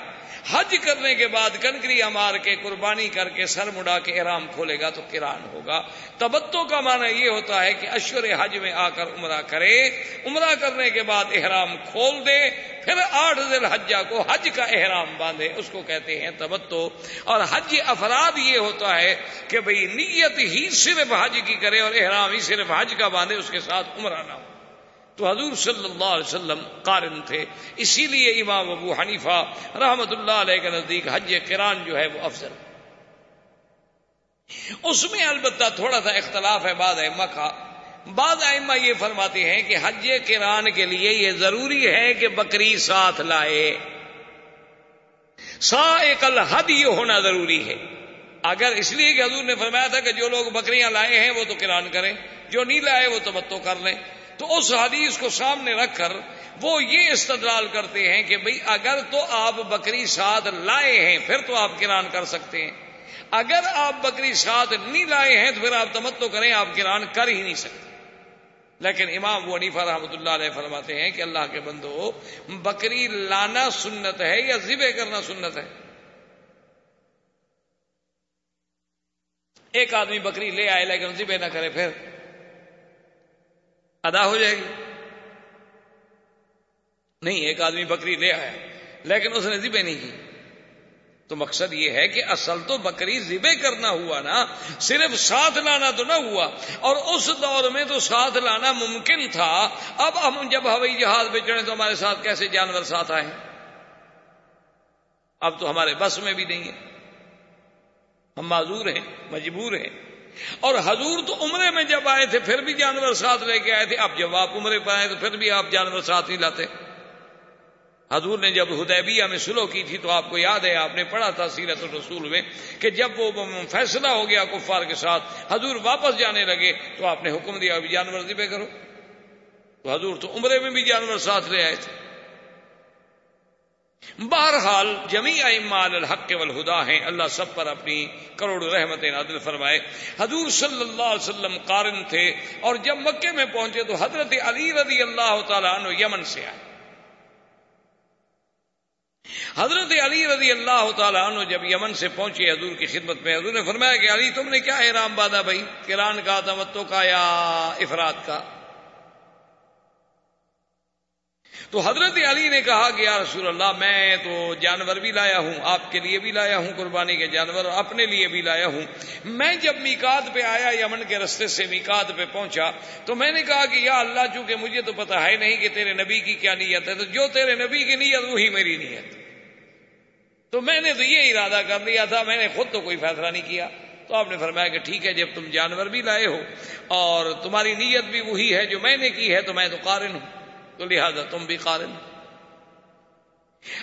حج کرنے کے بعد کنکری مار کے قربانی کر کے سر مڑا کے احرام کھولے گا تو کران ہوگا۔ تبتو کا معنی یہ ہوتا ہے کہ اشور حج میں آ کر عمرہ کرے، عمرہ کرنے کے بعد احرام کھول دے، پھر آٹھ دن حجہ کو حج کا احرام باندھے، اس کو کہتے ہیں تبتو اور حج افراد یہ ہوتا ہے کہ بھئی نیت ہی صرف حج کی کرے اور احرام ہی صرف حج کا باندھے، اس کے ساتھ عمرہ نہ ہو۔ تو حضور صلی اللہ علیہ وسلم قارن تھے۔ اسی لیے امام ابو حنیفہ رحمت اللہ علیہ کے نزدیک حج کران جو ہے وہ افضل۔ اس میں البتہ تھوڑا سا اختلاف ہے بعض اما کا۔ بعض اما یہ فرماتے ہیں کہ حج کران کے لیے یہ ضروری ہے کہ بکری ساتھ لائے۔ سا الحد یہ ہونا ضروری ہے۔ اگر اس لیے کہ حضور نے فرمایا تھا کہ جو لوگ بکریاں لائے ہیں وہ تو کران کریں، جو نہیں لائے وہ تمتو کر لیں۔ تو اس حدیث کو سامنے رکھ کر وہ یہ استدلال کرتے ہیں کہ بھئی اگر تو آپ بکری ساتھ لائے ہیں، پھر تو آپ کران کر سکتے ہیں۔ اگر آپ بکری ساتھ نہیں لائے ہیں تو پھر آپ تمتو کریں، آپ کران کر ہی نہیں سکتے۔ لیکن امام وہ عنیفا رحمۃ اللہ علیہ فرماتے ہیں کہ اللہ کے بندو، بکری لانا سنت ہے یا ذبح کرنا سنت ہے؟ ایک آدمی بکری لے آئے لیکن ذبح نہ کرے، پھر ادا ہو جائے گی۔ نہیں، ایک آدمی بکری لے آیا، لیکن اس نے ذبح نہیں کی۔ تو مقصد یہ ہے کہ اصل تو بکری ذبے کرنا ہوا نا، صرف ساتھ لانا تو نہ ہوا۔ اور اس دور میں تو ساتھ لانا ممکن تھا۔ اب ہم جب ہوائی جہاز پہ چڑھے تو ہمارے ساتھ کیسے جانور ساتھ آئے اب تو ہمارے بس میں بھی نہیں ہے۔ ہم معذور ہیں، مجبور ہیں۔ اور حضور تو عمرے میں جب آئے تھے، پھر بھی جانور ساتھ لے کے آئے تھے۔ اب جب آپ عمرے پہ آئے تو پھر بھی آپ جانور ساتھ نہیں لاتے۔ حضور نے جب ہدیبیہ میں سلو کی تھی تو آپ کو یاد ہے، آپ نے پڑھا تھا سیرت الرسول میں کہ جب وہ فیصلہ ہو گیا کفار کے ساتھ، حضور واپس جانے لگے تو آپ نے حکم دیا، ابھی جانور ذبح کرو۔ تو حضور تو عمرے میں بھی جانور ساتھ لے آئے تھے۔ بہرحال جمی امال الحق والہدا ہیں، اللہ سب پر اپنی کروڑ رحمت نادل فرمائے۔ حضور صلی اللہ علیہ وسلم قارن تھے اور جب مکے میں پہنچے تو حضرت علی رضی اللہ تعالیٰ عنہ یمن سے آئے۔ حضرت علی رضی اللہ تعالیٰ عنہ جب یمن سے پہنچے حضور کی خدمت میں، حضور نے فرمایا کہ علی تم نے کیا احرام باندھا بھائی؟ کران کا تمتو کا یا افراد کا؟ تو حضرت علی نے کہا کہ یا رسول اللہ، میں تو جانور بھی لایا ہوں، آپ کے لیے بھی لایا ہوں، قربانی کے جانور اپنے لیے بھی لایا ہوں۔ میں جب میکات پہ آیا، یمن کے رستے سے میکات پہ پہنچا، تو میں نے کہا کہ یا اللہ، چونکہ مجھے تو پتا ہے نہیں کہ تیرے نبی کی کیا نیت ہے، تو جو تیرے نبی کی نیت، وہی میری نیت۔ تو میں نے تو یہ ارادہ کر لیا تھا، میں نے خود تو کوئی فیصلہ نہیں کیا۔ تو آپ نے فرمایا کہ ٹھیک ہے، جب تم جانور بھی لائے ہو اور تمہاری نیت بھی وہی ہے جو میں نے کی ہے، تو میں تو قارن ہوں۔ تو لہذا تم بھی قارن۔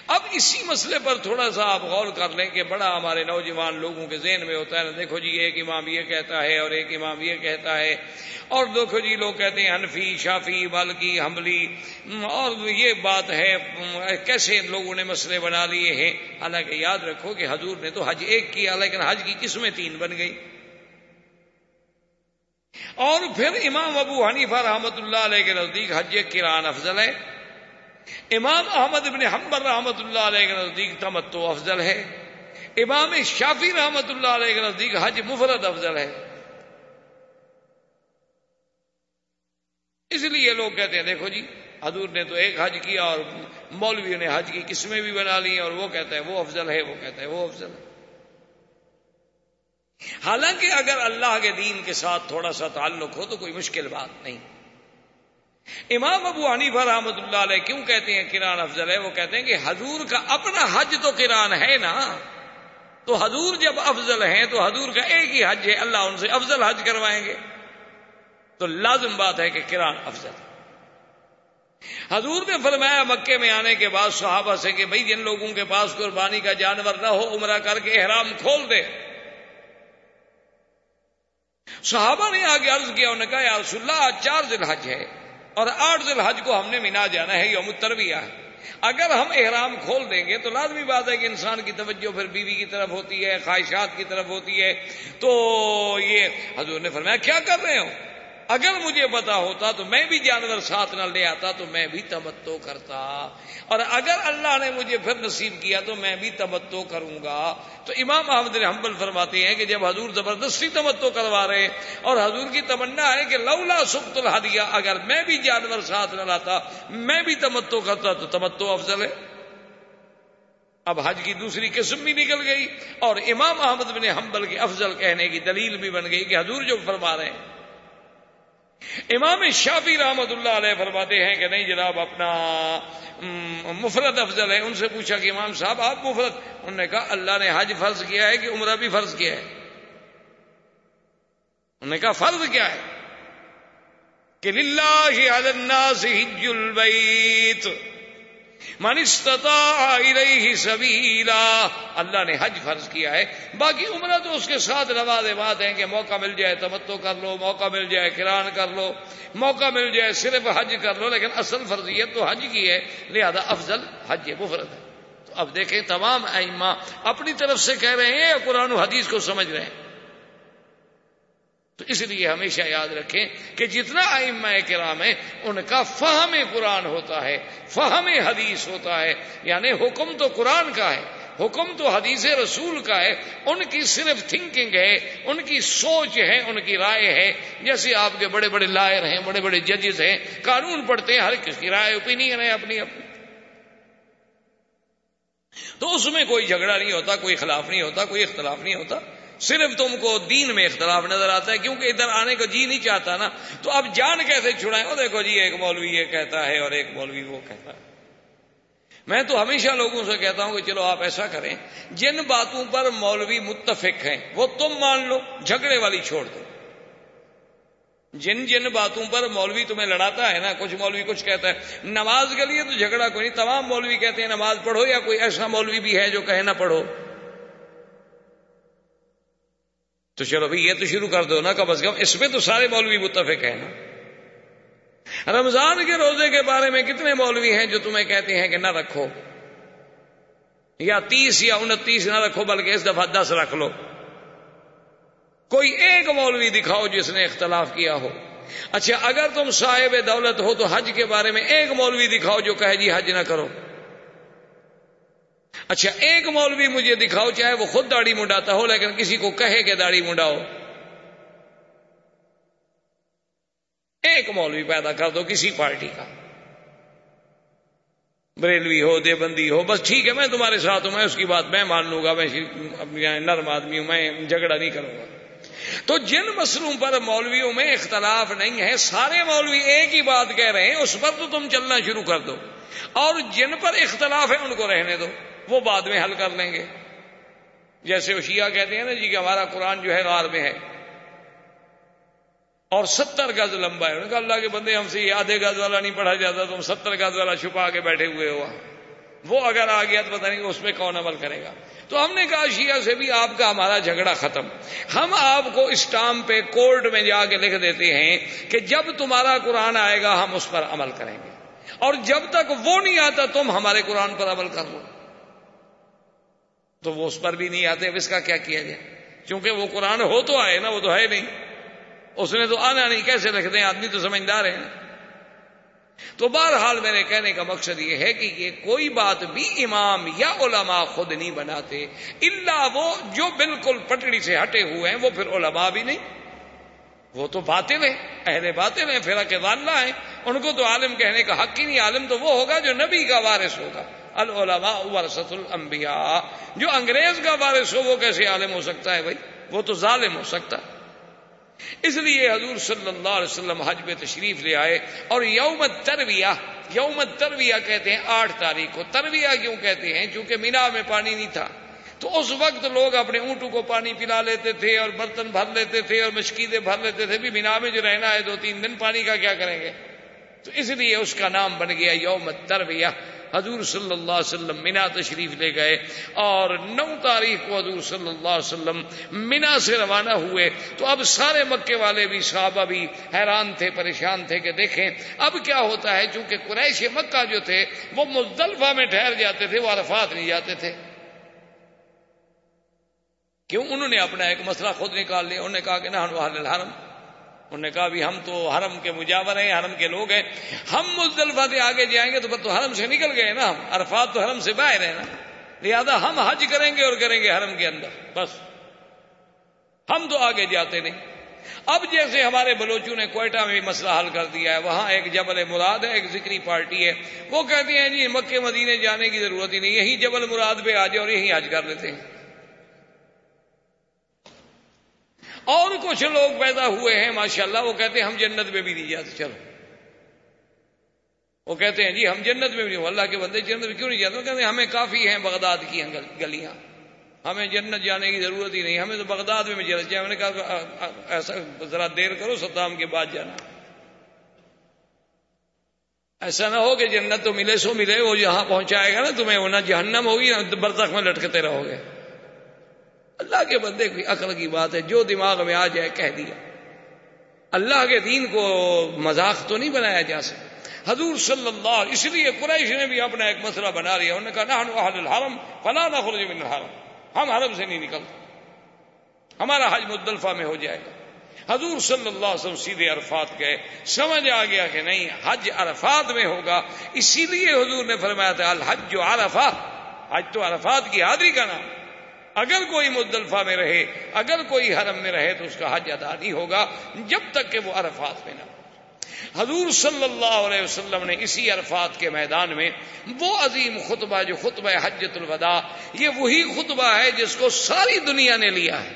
اب اسی مسئلے پر تھوڑا سا آپ غور کر لیں کہ بڑا ہمارے نوجوان لوگوں کے ذہن میں ہوتا ہے نا، دیکھو جی ایک امام یہ کہتا ہے اور ایک امام یہ کہتا ہے۔ اور دیکھو جی لوگ کہتے ہیں انفی شافی بالکی حملی اور یہ بات ہے، کیسے لوگوں نے مسئلے بنا لیے ہیں؟ حالانکہ یاد رکھو کہ حضور نے تو حج ایک کیا، لیکن حج کی قسمیں تین بن گئی اور پھر امام ابو حنیفہ رحمت اللہ علیہ کے نزدیک حج کران افضل ہے۔ امام احمد ابن حمبر رحمت اللہ علیہ کے نزدیک تمتو افضل ہے۔ امام شافی رحمت اللہ علیہ کے نزدیک حج مفرد افضل ہے۔ اس لیے لوگ کہتے ہیں، دیکھو جی حضور نے تو ایک حج کیا اور مولوی نے حج کی قسمیں بھی بنا لی اور وہ کہتا ہے وہ افضل ہے، وہ کہتا ہے وہ افضل ہے۔ حالانکہ اگر اللہ کے دین کے ساتھ تھوڑا سا تعلق ہو تو کوئی مشکل بات نہیں۔ امام ابو حنیفہ رحمۃ اللہ علیہ کیوں کہتے ہیں کران افضل ہے؟ وہ کہتے ہیں کہ حضور کا اپنا حج تو کران ہے نا۔ تو حضور جب افضل ہیں تو حضور کا ایک ہی حج ہے، اللہ ان سے افضل حج کروائیں گے۔ تو لازم بات ہے کہ کران افضل۔ حضور نے فرمایا مکے میں آنے کے بعد صحابہ سے کہ بھائی جن لوگوں کے پاس قربانی کا جانور نہ ہو، عمرہ کر کے احرام کھول دے۔ صحابہ نے آگے عرض کیا، انہوں نے کہا، یا رسول اللہ، آج چار ذی الحج ہے اور آٹھ ذی الحج کو ہم نے مینا جانا ہے، یوم الترویہ ہے۔ اگر ہم احرام کھول دیں گے تو لازمی بات ہے کہ انسان کی توجہ پھر بیوی کی طرف ہوتی ہے، خواہشات کی طرف ہوتی ہے۔ تو یہ حضور نے فرمایا، کیا کر رہے ہو؟ اگر مجھے پتا ہوتا تو میں بھی جانور ساتھ نہ لے آتا تو میں بھی تمتو کرتا۔ اور اگر اللہ نے مجھے پھر نصیب کیا تو میں بھی تمتو کروں گا۔ تو امام احمد حنبل فرماتے ہیں کہ جب حضور زبردستی تمتو کروا رہے اور حضور کی تمنا ہے کہ لولا سخت الحدیہ اگر میں بھی جانور ساتھ نہ لاتا میں بھی تمتو کرتا تو تمتو افضل ہے۔ اب حج کی دوسری قسم بھی نکل گئی اور امام احمد بن حنبل کے افضل کہنے کی دلیل بھی بن گئی کہ حضور جو فرما رہے ہیں امام شافی رحمت اللہ علیہ فرماتے ہیں کہ نہیں جناب، اپنا مفرد افضل ہے۔ ان سے پوچھا کہ امام صاحب، آپ مفرد؟ انہوں نے کہا، اللہ نے حج فرض کیا ہے کہ عمرہ بھی فرض کیا ہے؟ انہوں نے کہا، فرض کیا ہے؟ کہ الناس حج البیت۔ من استطاع الیہ سبیلا۔ اللہ نے حج فرض کیا ہے۔ باقی عمرہ تو اس کے ساتھ رواز ہیں کہ موقع مل جائے تمتو کر لو، موقع مل جائے کران کر لو، موقع مل جائے صرف حج کر لو، لیکن اصل فرضیت تو حج کی ہے۔ لہذا افضل حج مفرد ہے۔ تو اب دیکھیں تمام ائمہ اپنی طرف سے کہہ رہے ہیں یا قرآن و حدیث کو سمجھ رہے ہیں؟ تو اس لیے ہمیشہ یاد رکھیں کہ جتنا ائمہ کرام ہے ان کا فہم قرآن ہوتا ہے، فہم حدیث ہوتا ہے یعنی حکم تو قرآن کا ہے، حکم تو حدیث رسول کا ہے، ان کی صرف تھنکنگ ہے، ان کی سوچ ہے، ان کی رائے ہے۔ جیسے آپ کے بڑے بڑے لائر ہیں، بڑے بڑے ججز ہیں، قانون پڑھتے ہیں، ہر کس کی رائے اوپینین ہے، اپنی اپنی۔ تو اس میں کوئی جھگڑا نہیں ہوتا، کوئی خلاف نہیں ہوتا، کوئی اختلاف نہیں ہوتا۔ صرف تم کو دین میں اختلاف نظر آتا ہے، کیونکہ ادھر آنے کو جی نہیں چاہتا نا۔ تو اب جان کیسے چھڑائیں؟ وہ دیکھو جی ایک مولوی یہ کہتا ہے اور ایک مولوی وہ کہتا ہے۔ میں تو ہمیشہ لوگوں سے کہتا ہوں کہ چلو آپ ایسا کریں، جن باتوں پر مولوی متفق ہیں، وہ تم مان لو، جھگڑے والی چھوڑ دو۔ جن جن باتوں پر مولوی تمہیں لڑاتا ہے نا، کچھ مولوی کچھ کہتا ہے، نماز کے لیے تو جھگڑا کوئی نہیں، تمام مولوی کہتے ہیں نماز پڑھو یا کوئی ایسا مولوی بھی ہے جو کہے نہ پڑھو۔ تو چلو بھائی یہ تو شروع کر دو نا کم از کم، اس میں تو سارے مولوی متفق ہیں نا۔ رمضان کے روزے کے بارے میں کتنے مولوی ہیں جو تمہیں کہتے ہیں کہ نہ رکھو؟ یا تیس یا انتیس نہ رکھو، بلکہ اس دفعہ دس رکھ لو۔ کوئی ایک مولوی دکھاؤ جس نے اختلاف کیا ہو۔ اچھا اگر تم صاحب دولت ہو تو حج کے بارے میں ایک مولوی دکھاؤ جو کہے جی حج نہ کرو۔ اچھا ایک مولوی مجھے دکھاؤ، چاہے وہ خود داڑھی منڈاتا ہو، لیکن کسی کو کہے کہ داڑھی منڈاؤ۔ ایک مولوی پیدا کر دو کسی پارٹی کا۔ بریلوی ہو، دیوبندی ہو، بس ٹھیک ہے، میں تمہارے ساتھ ہوں، میں اس کی بات میں مان لوں گا، میں نرم آدمی ہوں، میں جھگڑا نہیں کروں گا۔ تو جن مسلوں پر مولویوں میں اختلاف نہیں ہے، سارے مولوی ایک ہی بات کہہ رہے ہیں، اس پر تو تم چلنا شروع کر دو۔ اور جن پر اختلاف ہے، ان کو رہنے دو۔ وہ بعد میں حل کر لیں گے۔ جیسے وہ شیعہ کہتے ہیں نا جی کہ ہمارا قرآن جو ہے غار میں ہے۔ اور ستر گز لمبا ہے۔ کہا اللہ کے بندے، ہم سے یہ آدھے گز والا نہیں پڑھا جاتا، تم ستر گز والا چھپا کے بیٹھے ہوئے ہوا وہ اگر آ گیا تو پتہ نہیں اس پہ کون عمل کرے گا۔ تو ہم نے کہا شیعہ سے بھی آپ کا ہمارا جھگڑا ختم۔ ہم آپ کو اسٹام پہ کورٹ میں جا کے لکھ دیتے ہیں کہ جب تمہارا قرآن آئے گا، ہم اس پر عمل کریں گے۔ اور جب تک وہ نہیں آتا، تم ہمارے قرآن پر عمل کر لو۔ تو وہ اس پر بھی نہیں آتے اب اس کا کیا کیا جائے؟ کیونکہ وہ قرآن ہو تو آئے نا، وہ تو ہے نہیں۔ اس نے تو آنا نہیں، کیسے رکھ دیں آدمی تو سمجھدار ہے۔ تو بہرحال میرے کہنے کا مقصد یہ ہے کہ یہ کوئی بات بھی امام یا علماء خود نہیں بناتے اللہ وہ جو بالکل پٹڑی سے ہٹے ہوئے ہیں، وہ پھر علماء بھی نہیں۔ وہ تو باطل ہیں، اہل باطل ہیں پھر کے واللہ ہیں۔ ان کو تو عالم کہنے کا حق ہی نہیں، عالم تو وہ ہوگا جو نبی کا وارث ہوگا۔ العلماء ورثت الانبیاء۔ جو انگریز کا وارث ہو، وہ کیسے عالم ہو سکتا ہے بھائی؟ وہ تو ظالم ہو سکتا۔ اس لیے حضور صلی اللہ علیہ وسلم حج میں تشریف لے آئے اور یوم ترویہ یوم ترویہ کہتے ہیں آٹھ تاریخ کو۔ ترویہ کیوں کہتے ہیں؟ چونکہ مینا میں پانی نہیں تھا۔ تو اس وقت لوگ اپنے اونٹوں کو پانی پلا لیتے تھے اور برتن بھر لیتے تھے اور مشکیدیں بھر لیتے تھے۔ بھی مینا میں جو رہنا ہے، دو تین دن پانی کا کیا کریں گے؟ تو اس لیے اس کا نام بن گیا یوم ترویہ حضور صلی اللہ علیہ وسلم مینا تشریف لے گئے اور نو تاریخ کو حضور صلی اللہ علیہ وسلم مینا سے روانہ ہوئے۔ تو اب سارے مکے والے بھی صحابہ بھی حیران تھے، پریشان تھے کہ دیکھیں اب کیا ہوتا ہے؟ چونکہ قریش مکہ جو تھے، وہ مزدلفہ میں ٹھہر جاتے تھے، وہ عرفات نہیں جاتے تھے۔ کیوں؟ انہوں نے اپنا ایک مسئلہ خود نکال لیا۔ انہوں نے کہا کہ نہ الحرم۔ انہوں نے کہا بھی ہم تو حرم کے مجاور ہیں، حرم کے لوگ ہیں۔ ہم مزدلفہ سے آگے جائیں گے تو تو حرم سے نکل گئے نا ہم۔ عرفات تو حرم سے باہر ہیں نا۔ لہٰذا ہم حج کریں گے اور کریں گے حرم کے اندر۔ بس۔ ہم تو آگے جاتے نہیں۔ اب جیسے ہمارے بلوچوں نے کوئٹہ میں بھی مسئلہ حل کر دیا ہے، وہاں ایک جبل مراد ہے، ایک ذکری پارٹی ہے۔ وہ کہتے ہیں جی مکے مدینے جانے کی ضرورت ہی نہیں، یہی جبل مراد پہ آ جائے اور یہی حج کر لیتے ہیں۔ اور کچھ لوگ پیدا ہوئے ہیں، ماشاءاللہ، وہ کہتے ہیں ہم جنت میں بھی نہیں جاتے، چلو۔ وہ کہتے ہیں جی ہم جنت میں بھی نہیں اللہ کے بندے جنت میں کیوں نہیں جاتے؟ کہتے ہیں، ہمیں کافی ہیں بغداد کی گلیاں۔ ہمیں جنت جانے کی ضرورت ہی نہیں، ہمیں تو بغداد میں جنت جائے میں نے کہا ایسا ذرا دیر کرو، ستام کے بعد جانا۔ ایسا نہ ہو کہ جنت تو ملے، سو ملے، وہ جہاں پہنچائے گا نا، تمہیں وہ نہ جہنم ہوگی، نہ برتخ میں لٹکتے رہو گے۔ اللہ کے بندے کی عقل کی بات ہے، جو دماغ میں آ جائے کہہ دیا۔ اللہ کے دین کو مذاق تو نہیں بنایا جا سکتا۔ حضور صلی اللہ اس لیے قریش نے بھی اپنا ایک مسئلہ بنا لیا۔ انہوں نے کہا نہ الحرم، فلا نہ خرج من الحرم۔ ہم حرم سے نہیں نکلتے۔ ہمارا حج مدلفہ میں ہو جائے۔ گا حضور صلی اللہ علیہ وسلم سیدھے عرفات گئے۔ سمجھ آ گیا کہ نہیں، حج عرفات میں ہوگا۔ اسی لیے حضور نے فرمایا تھا، الحج جو عرفات حج تو عرفات کی حاضری کا نام اگر کوئی مدلفہ میں رہے، اگر کوئی حرم میں رہے تو اس کا حج ادا نہیں ہوگا، جب تک کہ وہ عرفات میں نہ حضور صلی اللہ علیہ وسلم نے اسی عرفات کے میدان میں وہ عظیم خطبہ جو خطبہ حجت الوداع، یہ وہی خطبہ ہے جس کو ساری دنیا نے لیا ہے۔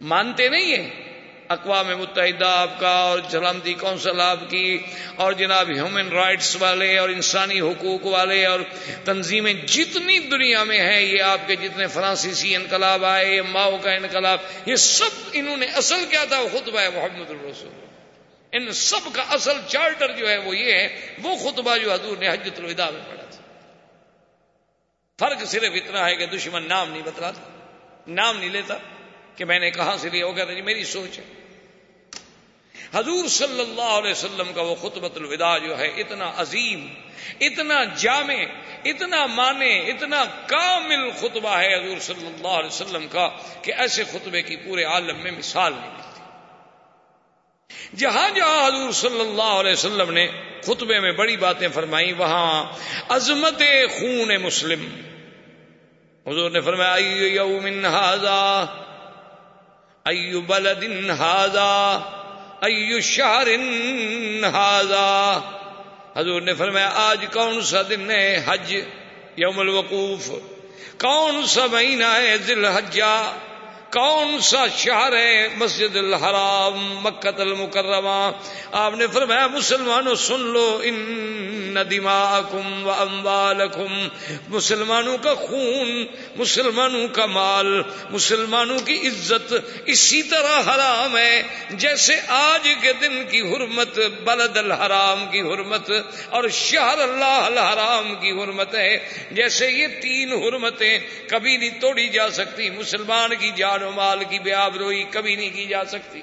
مانتے نہیں ہیں؟ اقوام متحدہ، آپ کا اور سلامتی کونسل آپ کی اور جناب ہیومن رائٹس والے اور انسانی حقوق والے اور تنظیمیں جتنی دنیا میں ہیں، یہ آپ کے جتنے فرانسیسی انقلاب آئے ماؤ کا انقلاب، یہ سب انہوں نے اصل کیا تھا، وہ خطبہ ہے محمد الرسول۔ ان سب کا اصل چارٹر جو ہے وہ یہ ہے، وہ خطبہ جو حضور نے حجت الوداع میں پڑھا تھا۔ فرق صرف اتنا ہے کہ دشمن نام نہیں بتلاتا، نام نہیں لیتا۔ کہ میں نے کہاں سے لیا؟ وہ کہتا جی میری سوچ ہے۔ حضور صلی اللہ علیہ وسلم کا وہ خطبت الوداع جو ہے، اتنا عظیم، اتنا جامع، اتنا مانے اتنا کامل خطبہ ہے حضور صلی اللہ علیہ وسلم کا کہ ایسے خطبے کی پورے عالم میں مثال نہیں ملتی۔ جہاں جہاں حضور صلی اللہ علیہ وسلم نے خطبے میں بڑی باتیں فرمائی وہاں عظمت خون مسلم۔ حضور نے فرمایا ایو بلد ہاضا ایو شہر ہاضا حضور نے فرمایا، آج کون سا دن ہے حج؟ یوم الوقوف. کون سا مہینہ ہے ذی حجا کون سا شہر ہے مسجد الحرام مکت المکرمہ؟ آپ نے فرمایا، مسلمانوں سن لو، ان ندیماکم و اموالکم۔ مسلمانوں کا خون، مسلمانوں کا مال، مسلمانوں کی عزت اسی طرح حرام ہے۔ جیسے آج کے دن کی حرمت بلد الحرام کی حرمت اور شہر اللہ الحرام کی حرمت ہے۔ جیسے یہ تین حرمتیں کبھی نہیں توڑی جا سکتی، مسلمان کی جان و مال کی بے آبروئی کبھی نہیں کی جا سکتی۔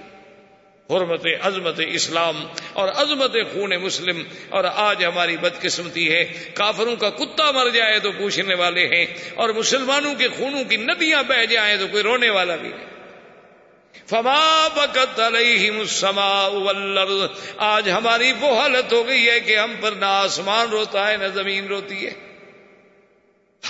حرمت عظمت اسلام اور عظمت خون مسلم اور آج ہماری بدقسمتی ہے۔ کافروں کا کتا مر جائے تو پوچھنے والے ہیں اور مسلمانوں کے خونوں کی ندیاں بہ جائیں تو کوئی رونے والا بھی نہیں۔ فما بکت علیہم السماء والارض۔ آج ہماری وہ حالت ہو گئی ہے کہ ہم پر نہ آسمان روتا ہے نہ زمین روتی ہے۔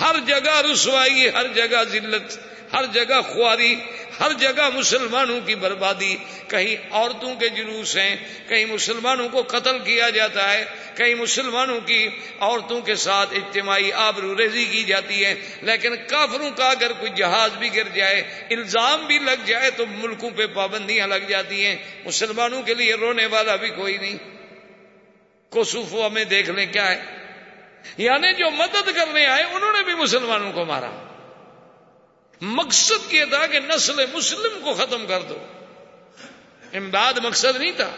ہر جگہ رسوائی، ہر جگہ ذلت۔ ہر جگہ خواری، ہر جگہ مسلمانوں کی بربادی۔ کہیں عورتوں کے جلوس ہیں، کہیں مسلمانوں کو قتل کیا جاتا ہے، کہیں مسلمانوں کی عورتوں کے ساتھ اجتماعی آبرو ریزی کی جاتی ہے۔ لیکن کافروں کا اگر کوئی جہاز بھی گر جائے، الزام بھی لگ جائے، تو ملکوں پہ پابندیاں لگ جاتی ہیں۔ مسلمانوں کے لیے رونے والا بھی کوئی نہیں۔ کوسوفو، ہمیں دیکھ لیں کیا ہے۔ یعنی جو مدد کرنے آئے، انہوں نے بھی مسلمانوں کو مارا۔ مقصد یہ تھا کہ نسل مسلم کو ختم کر دو۔ امداد مقصد نہیں تھا۔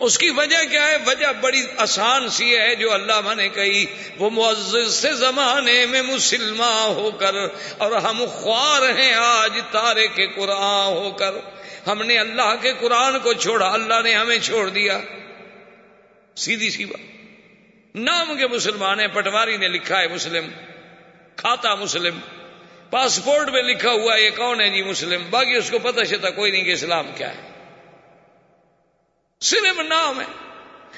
اس کی وجہ کیا ہے؟ وجہ بڑی آسان سی ہے، جو اللہ نے کہی، وہ معزز سے زمانے میں مسلمان ہو کر، اور ہم خوار ہیں آج تارے کے قرآن ہو کر۔ ہم نے اللہ کے قرآن کو چھوڑا، اللہ نے ہمیں چھوڑ دیا۔ سیدھی سی بات۔ نام کے مسلمان ہیں، پٹواری نے لکھا ہے مسلم۔ کھاتا مسلم۔ پاسپورٹ میں لکھا ہوا یہ کون ہے جی مسلم؟ باقی اس کو پتہ چلتا کوئی نہیں کہ اسلام کیا ہے۔ صرف نام ہے۔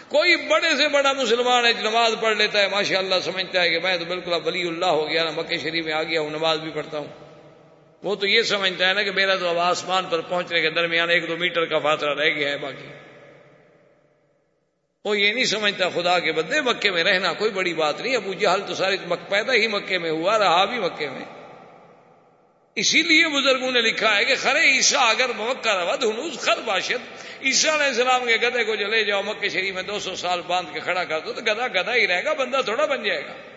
کوئی بڑے سے بڑا مسلمان ہے نماز پڑھ لیتا ہے ماشاء اللہ سمجھتا ہے کہ میں تو بالکل اب ولی اللہ ہو گیا نا مکہ شریف میں آ گیا ہوں، نماز بھی پڑھتا ہوں۔ وہ تو یہ سمجھتا ہے نا کہ میرا تو اب آسمان پر پہنچنے کے درمیان ایک دو میٹر کا فاصلہ رہ گیا ہے، باقی۔ وہ یہ نہیں سمجھتا خدا کے بدلے مکے میں رہنا کوئی بڑی بات نہیں، ابو جہل تو سارے پیدا ہی مکے میں ہوا، رہا بھی مکے میں۔ اسی لیے بزرگوں نے لکھا ہے کہ خرے عیسا اگر مکہ رود، ہنوز خر باشد۔ عیسا علیہ السلام کے گدے کو جلے جاؤ مکے شریف میں دو سو سال باندھ کے کھڑا کر دو، تو گدا گدا ہی رہے گا، بندہ تھوڑا بن جائے گا۔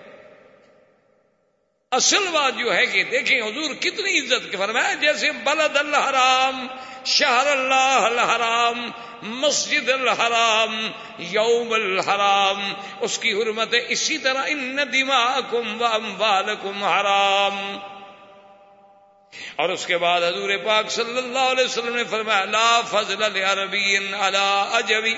اصل بات جو ہے کہ دیکھیں حضور کتنی عزت کے فرمایا، جیسے بلد اللہ حرام شہر اللہ الحرام، مسجد الحرام، یوم الحرام، اس کی حرمت ہے اسی طرح، ان دماغم و اموالکم حرام۔ اور اس کے بعد حضور پاک صلی اللہ علیہ وسلم نے فرمایا، لا فضل عربی علی اجبی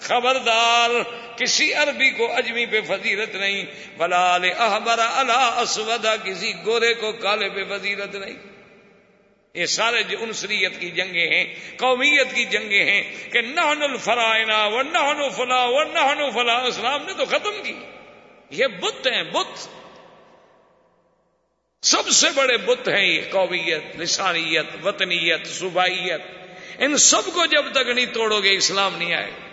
خبردار، کسی عربی کو اجمی پہ فضیلت نہیں بلا احبر اللہ اسودا کسی گورے کو کالے پہ فضیلت نہیں۔ یہ سارے جو انسریت کی جنگیں ہیں، قومیت کی جنگیں ہیں، کہ نہن الفرائنا و نہن فلا و نہن فلا، اسلام نے تو ختم کی۔ یہ بت ہیں، بت۔ سب سے بڑے بت ہیں یہ، قومیت، لسانیت، وطنیت، صوبائیت۔ ان سب کو جب تک نہیں توڑو گے، اسلام نہیں آئے۔ گا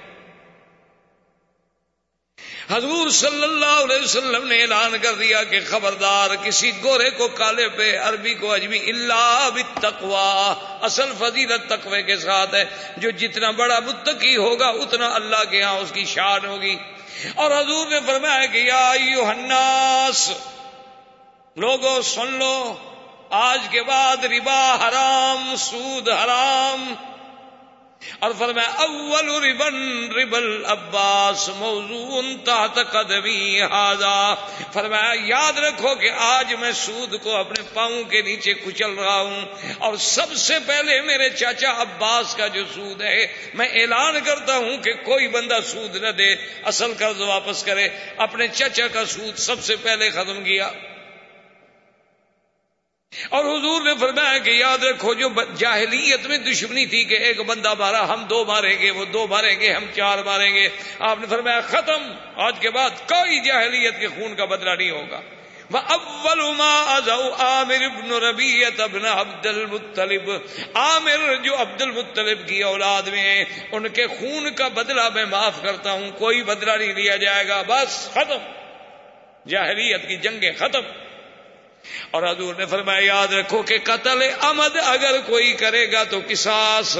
حضور صلی اللہ علیہ وسلم نے اعلان کر دیا کہ خبردار کسی گورے کو کالے پہ عربی کو اجمی اللہ تقوا اصل فضیلت تقوی کے ساتھ ہے۔ جو جتنا بڑا متقی ہوگا، اتنا اللہ کے ہاں اس کی شان ہوگی۔ اور حضور نے فرمایا کہ یا الناس لوگوں سن لو، آج کے بعد ربا حرام، سود حرام اور فرمایا، اول ربن ربل عباس موضوع تحت قدمی ہاضا فرمایا، یاد رکھو کہ آج میں سود کو اپنے پاؤں کے نیچے کچل رہا ہوں اور سب سے پہلے میرے چاچا عباس کا جو سود ہے، میں اعلان کرتا ہوں کہ کوئی بندہ سود نہ دے، اصل قرض واپس کرے۔ اپنے چچا کا سود سب سے پہلے ختم کیا۔ اور حضور نے فرمایا کہ یاد رکھو جو جاہلیت میں دشمنی تھی کہ ایک بندہ مارا، ہم دو ماریں گے، وہ دو ماریں گے، ہم چار ماریں گے۔ آپ نے فرمایا، ختم۔ آج کے بعد کوئی جاہلیت کے خون کا بدلہ نہیں ہوگا۔ وہ اول عامر ابن ربیت ابن عبد المطلب۔ عامر جو عبد المطلب کی اولاد میں ہیں، ان کے خون کا بدلہ میں معاف کرتا ہوں، کوئی بدلہ نہیں لیا جائے گا۔ بس ختم۔ جاہلیت کی جنگیں ختم۔ اور حضور نے فرمایا، یاد رکھو کہ قتل امد اگر کوئی کرے گا تو کساس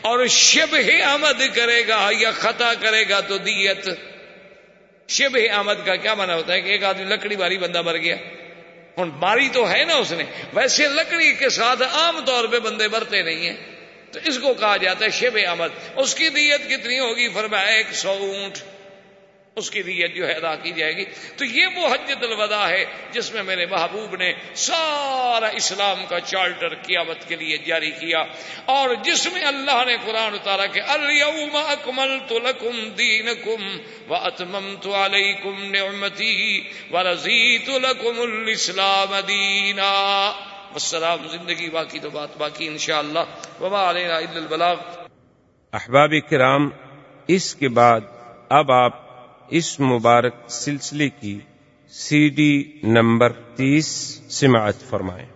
اور شب آمد کرے گا یا خطا کرے گا تو دیت۔ شب آمد کا کیا مانا ہوتا ہے کہ ایک آدمی لکڑی باری بندہ مر گیا؟ ہوں ماری تو ہے نا اس نے، ویسے لکڑی کے ساتھ عام طور پہ بندے مرتے نہیں ہیں۔ تو اس کو کہا جاتا ہے شب آمد اس کی دیت کتنی ہوگی؟ فرمایا، ایک سو اونٹ۔ اس کی دیت جو ہے ادا کی جائے گی۔ تو یہ وہ حجت الوداع ہے جس میں میرے محبوب نے سارا اسلام کا چارٹر قیامت کے لیے جاری کیا۔ اور جس میں اللہ نے قرآن اتارا کہ اليوم اکملت لکم دینکم واتممت علیکم نعمتی ورزیت لکم الاسلام دینا۔ والسلام، زندگی باقی تو بات باقی انشاءاللہ۔ وما علینا الا البلاغ۔ احباب کرام، اس کے بعد اب آپ اس مبارک سلسلے کی سی ڈی نمبر تیس سماعت فرمائیں۔